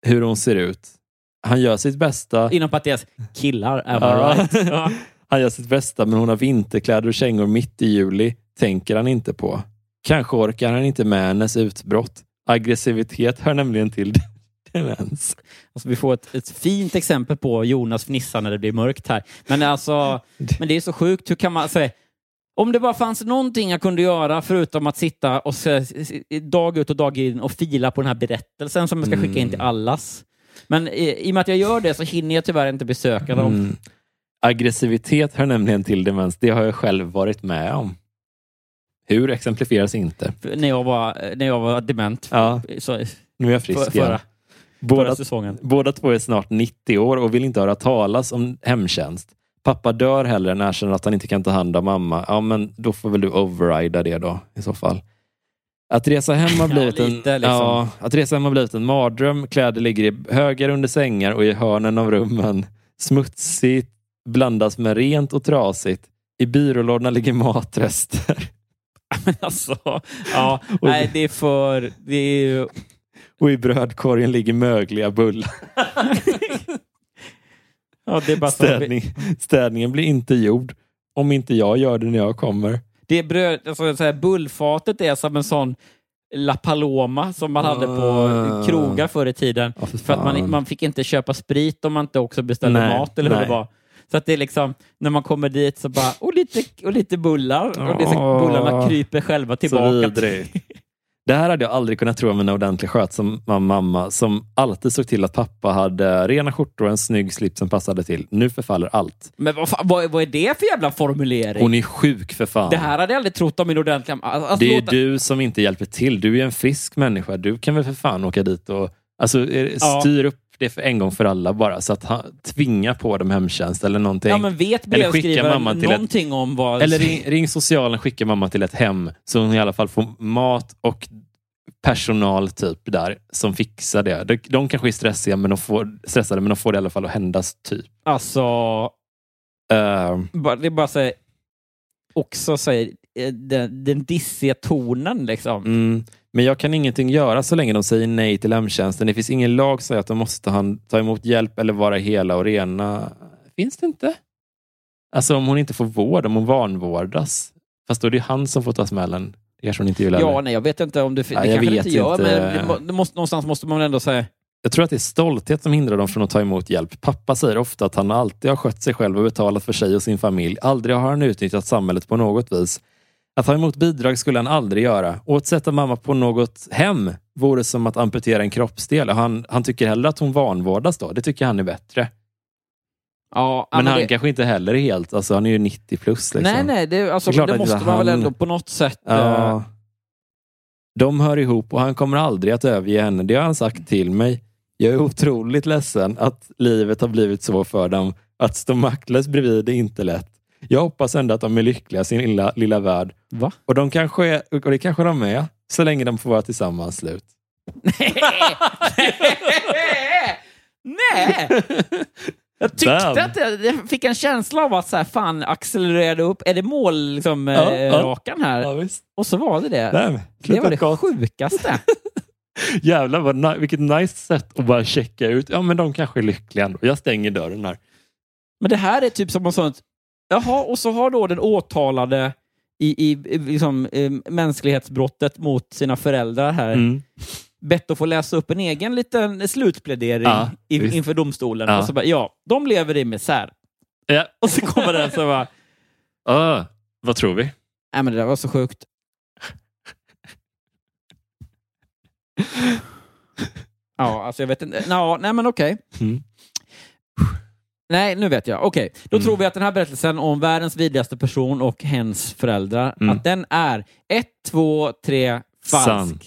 hur hon ser ut. Han gör sitt bästa. Inom parentes, killar, am Ja. right? Ja. Han gör sitt bästa, men hon har vinterkläder och kängor mitt i juli. Tänker han inte på. Kanske orkar han inte med hennes utbrott. Aggressivitet hör nämligen till demens. Alltså, vi får ett, ett fint exempel på Jonas fnissa när det blir mörkt här. Men, alltså, men det är så sjukt. Hur kan man säga om det bara fanns någonting jag kunde göra förutom att sitta och se, dag ut och dag in och fila på den här berättelsen som jag ska skicka in till allas. Men i, i och med att jag gör det så hinner jag tyvärr inte besöka dem. Mm. Aggressivitet hör nämligen till demens. Det har jag själv varit med om. Hur exemplifieras inte. När jag var, när jag var dement. Ja. Så, Nu är jag frisk för, förra, igen. förra Båda, säsongen. båda två är snart 90 år och vill inte höra talas om hemtjänst. Pappa dör hellre än erkänner att han inte kan ta hand om mamma. Ja, men då får väl du overrida det då i så fall. Att resa hem har Ja, blivit, lite, en, liksom. ja, att resa hem har blivit en mardröm. Kläder ligger i högar under sängar och i hörnen av rummen. Smutsigt blandas med rent och trasigt. I byrålådorna ligger matrester. Men alltså, ja, nej, det är för... Det är ju, Och i brödkorgen ligger mögliga bullar. ja, det är bara Städning, städningen blir inte gjord om inte jag gör det när jag kommer. det är bröd, alltså, så här, bullfatet är som en sån La Paloma som man hade på Ah. krogar förr i tiden. Ja, för För att man, man fick inte köpa sprit om man inte också beställde Nej, mat eller hur nej. det var. Så att det är liksom, när man kommer dit så bara, och lite, och lite bullar. Och det så, bullarna kryper själva tillbaka. Det här hade jag aldrig kunnat tro om en ordentlig skötsam mamma som alltid såg till att pappa hade rena skjortor och en snygg slips som passade till. Nu förfaller allt. Men vad, fan, vad, vad är det för jävla formulering? Hon är sjuk för fan. Det här hade jag aldrig trott om min ordentliga... Alltså, det är låta- du som inte hjälper till. Du är en frisk människa. Du kan väl för fan åka dit och alltså, eh, Ja. styr upp det för en gång för alla bara. Så att han tvingar på dem hemtjänst eller någonting. Ja, men vet Eller skicka mamma till ett- någonting om vad... Eller ring, ring socialen, skicka mamma till ett hem så hon i alla fall får mat och personal typ där som fixar det. De, de kanske är stressiga men de får, stressade men de får det i alla fall att händas typ. Alltså, Uh, det är bara så här, också så här, eh, den, den dissiga tonen liksom. mm, men jag kan ingenting göra så länge de säger nej till hemtjänsten. Det finns ingen lag som säger att de måste ta, emot hjälp eller vara hela och rena. Finns det inte? Alltså om hon inte får vård, om hon vanvårdas. Fast då är det han som får ta smällen. Det kanske hon inte vill Ja, nej, jag vet inte om det, det jag kanske inte gör, inte. men det, må- det måste, någonstans måste man ändå säga. Jag tror att det är stolthet som hindrar dem från att ta emot hjälp. Pappa säger ofta att han alltid har skött sig själv och betalat för sig och sin familj. Aldrig har han utnyttjat samhället på något vis. Att ta emot bidrag skulle han aldrig göra. Och att sätta mamma på något hem vore som att amputera en kroppsdel. Han, han tycker hellre att hon vanvårdas då. Det tycker han är bättre. Ja, Men, men han det, kanske inte heller är helt... Alltså han är ju 90 plus. Liksom. Nej, nej, det, alltså, Det det måste man väl han- ändå på något sätt... eh, Ja. De hör ihop och han kommer aldrig att överge henne. Det har han sagt till mig. Jag är otroligt ledsen att livet har blivit så för dem. Att stå maktlös bredvid är inte lätt. Jag hoppas ändå att de är lyckliga i sin lilla, lilla värld. Va? Och, de kanske är, och det kanske de är, så länge de får vara tillsammans slut. Nej! Jag tyckte Damn. att jag, jag fick en känsla av att så här, fan accelererade upp. Är det mål liksom, Ja, eh, ja. rakan här? Ja. Och så var det det. Nej, det var det gott. sjukaste. Jävlar vad, vilket nice sätt att bara checka ut. Ja, men de kanske är lyckliga ändå. Jag stänger dörren här. Men det här är typ som något sånt... Jaha, och så har då den åtalade i, i, i liksom, eh, mänsklighetsbrottet mot sina föräldrar här Mm. bett att få läsa upp en egen liten slutplädering Ja, i, inför domstolen. Ja. Och så bara, ja, de lever i misär. Ja. Och så kommer den så bara, Ah, vad tror vi? nej men det där var så sjukt. Ja, alltså jag vet inte. Nå, nej men okej. Mm. Nej, nu vet jag. Okej, då Mm. tror vi att den här berättelsen om världens vidrigaste person och hens föräldrar, Mm. att den är ett, två, tre, falsk. Sann.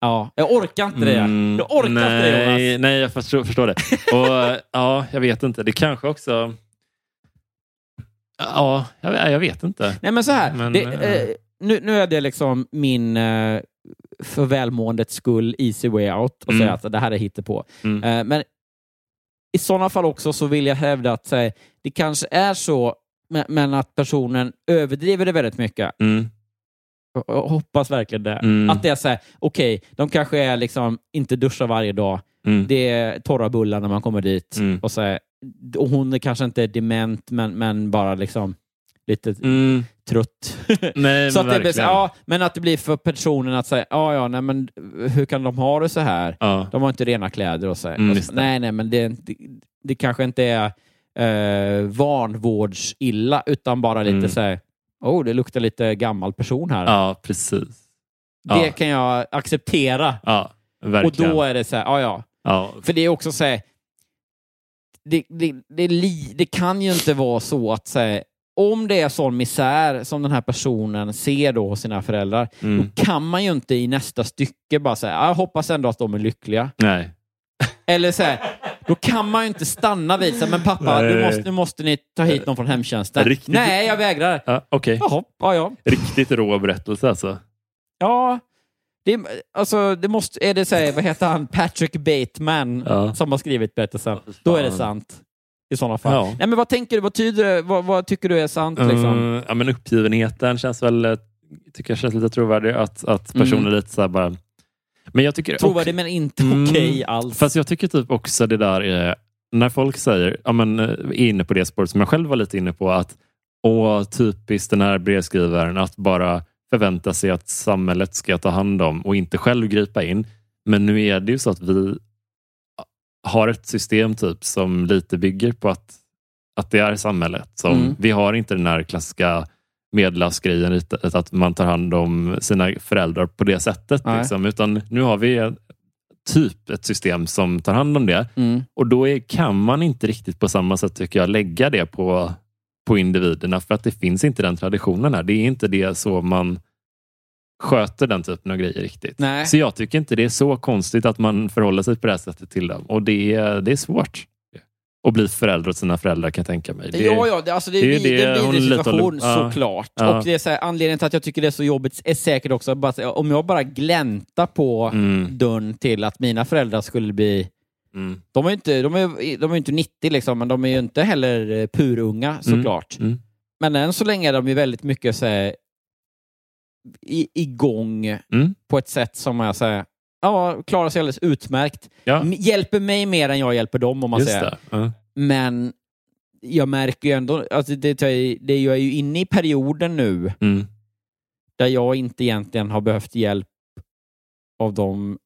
Ja, jag orkar inte det. Mm, Jag orkar inte det, nej, Jonas. nej, jag förstår, förstår det. Och ja, jag vet inte. Det kanske också... Ja, jag, jag vet inte. Nej, men så här. Men, det, eh, eh, nu, nu är det liksom min eh, för välmåendets skull easy way out och Mm. säga att det här är hittepå. Mm. Eh, men i sådana fall också så vill jag hävda att eh, det kanske är så, men, att personen överdriver det väldigt mycket. Mm. Jag- hoppas verkligen det. Mm. Att det är så här, okej, de kanske är liksom inte duschar varje dag. Mm. Det är torra bullar när man kommer dit. Mm. Och, så här, och hon är kanske inte dement, men, men bara liksom lite Mm. Trött. Nej, så men att det blir, ja, men att det blir för personen att säga, ja, ja, nej, men hur kan de ha det så här? Ja. De har inte rena kläder och så. Mm, och så nej, nej, men det, det, det kanske inte är eh, vanvårdsilla, utan bara lite Mm. så här, oh, det luktar lite gammal person här. Ja, precis. Det Ja. kan jag acceptera. Ja, Och då är det så här, ja, ja. ja. För det är också så här, det, det, det, li, det kan ju inte vara så att så här, om det är sån misär som den här personen ser då hos sina föräldrar, Mm. då kan man ju inte i nästa stycke bara säga, jag hoppas ändå att de är lyckliga. Nej. Eller så här, då kan man ju inte stanna vid så här, men pappa, Nej. nu måste, nu måste ni ta hit någon från hemtjänsten. Riktigt- Nej, jag vägrar. Ja, Okej. Jaha, ja, ja. Riktigt rå berättelse alltså. Ja, det, alltså, det måste, är det så här, vad heter han, Patrick Bateman Ja. som har skrivit berättelsen. Då är det sant. I sådana fall. Ja. Nej, men vad tänker du? Vad, tyder, vad, vad tycker du är sant? Liksom? Eh, ja, men uppgivenheten känns väl eh, tycker jag känns lite trovärdig. Att, att personen Mm. är lite så bara... Men jag tycker... Trovärdig men inte Mm. okej alls. Fast jag tycker typ också det där är, när folk säger, ja men eh, är inne på det spåret som jag själv var lite inne på, att åh, typiskt den här brevskrivaren att bara förvänta sig att samhället ska ta hand om och inte själv gripa in. Men nu är det ju så att vi har ett system typ som lite bygger på att, att det är samhället. Som, Mm. Vi har inte den här klassiska medelhavsgrejen, att man tar hand om sina föräldrar på det sättet. Liksom, utan nu har vi typ ett system som tar hand om det. Mm. Och då är, kan man inte riktigt på samma sätt tycker jag lägga det på, på individerna för att det finns inte den traditionen här. Det är inte det så man sköter den typen av grejer riktigt. Nej. Så jag tycker inte det är så konstigt att man förhåller sig på det här sättet till dem. Och det är, det är svårt att bli förälder åt sina föräldrar kan jag tänka mig. Det, ja, ja, det, alltså det, är det det, det, är en vidrig lite situation ja. såklart. Ja. Och det är så här, anledningen till att jag tycker det är så jobbigt är säkert också bara, om jag bara gläntar på Mm. dörren till att mina föräldrar skulle bli Mm. de är ju inte, de är, de är inte 90 liksom, men de är ju inte heller eh, purunga såklart. Mm. Men än så länge är de ju väldigt mycket så här, i, igång Mm. på ett sätt som jag säger, ja, klarar sig alldeles utmärkt. Ja, Hjälper mig mer än jag hjälper dem om man just säger. Ja. Men jag märker ju ändå, alltså det, det, jag är ju inne i perioden nu Mm. där jag inte egentligen har behövt hjälp av dem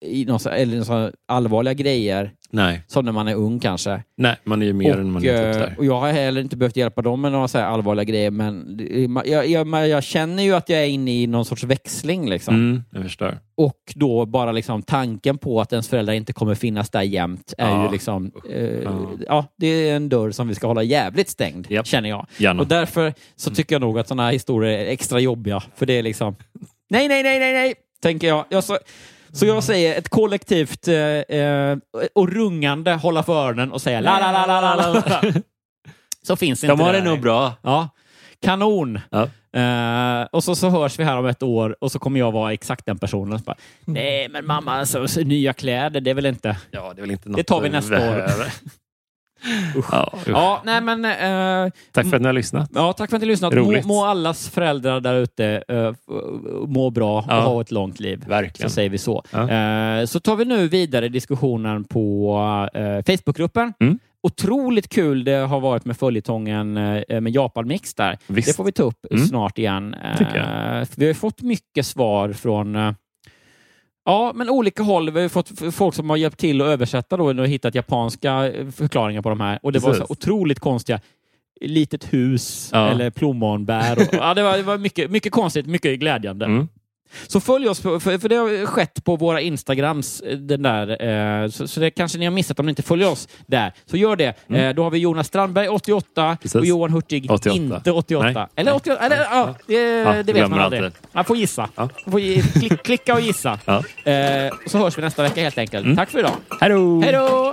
i någon, eller någon allvarliga grejer, Nej. som när man är ung kanske. Nej, man är ju mer än man och, är typ eh, där. och jag har heller inte behövt hjälpa dem med några så allvarliga grejer, men jag, jag, jag känner ju att jag är inne i någon sorts växling. Liksom. Mm, jag förstår. Och då bara liksom tanken på att ens föräldrar inte kommer finnas där jämt är Ja. ju liksom... Eh, Ja. ja. det är en dörr som vi ska hålla jävligt stängd, Japp. känner jag. Gärna. Och därför så tycker jag nog att sådana här historier är extra jobbiga, för det är liksom... Nej, nej, nej, nej, nej, tänker jag. jag så, så jag säger ett kollektivt eh, eh, och rungande hålla för öronen och säga la, la, la, la, la, la, så finns inte De har det det nog bra. Ja, kanon. Ja. Eh, och så, så hörs vi här om ett år och så kommer jag vara exakt den personen. Så bara, Nej, men mamma, alltså, så, nya kläder, det är väl inte... Ja, det är väl inte något Det tar vi nästa år. Behöver. ja, usch. Ja, nej men... eh, Tack för att ni har lyssnat. Ja, tack för att ni har lyssnat. Må, Roligt. må allas föräldrar där ute eh, må bra och Ja. ha ett långt liv. Verkligen. Så säger vi så. Ja. Eh, så tar vi nu vidare diskussionen på eh, Facebookgruppen. Mm. Otroligt kul det har varit med följetongen eh, med Japan-mix där. Visst. Det får vi ta upp Mm. snart igen. Eh, vi har fått mycket svar från Ja, men olika håll. Vi har fått folk som har hjälpt till att översätta då och hittat japanska eh, förklaringar på de här. Och det var så Precis. otroligt konstiga. Litet hus Ja. eller plommonbär. Och, ja, det var, det var mycket, mycket konstigt, mycket glädjande. Mm. Så följ oss, på, för, för det har skett på våra Instagrams, eh, den där, eh, så, så det kanske ni har missat om ni inte följer oss där. Så gör det. Eh, då har vi Jonas Strandberg 88 Mm. Precis. och Johan Hurtig 88. inte 88. Nej. Eller 88, eller, ja, det, det vet man aldrig. alltid. Man får gissa. Ja. Man får klick, klicka och gissa. Ja. Eh, så hörs vi nästa vecka helt enkelt. Mm. Tack för idag. Hej då! Hej då!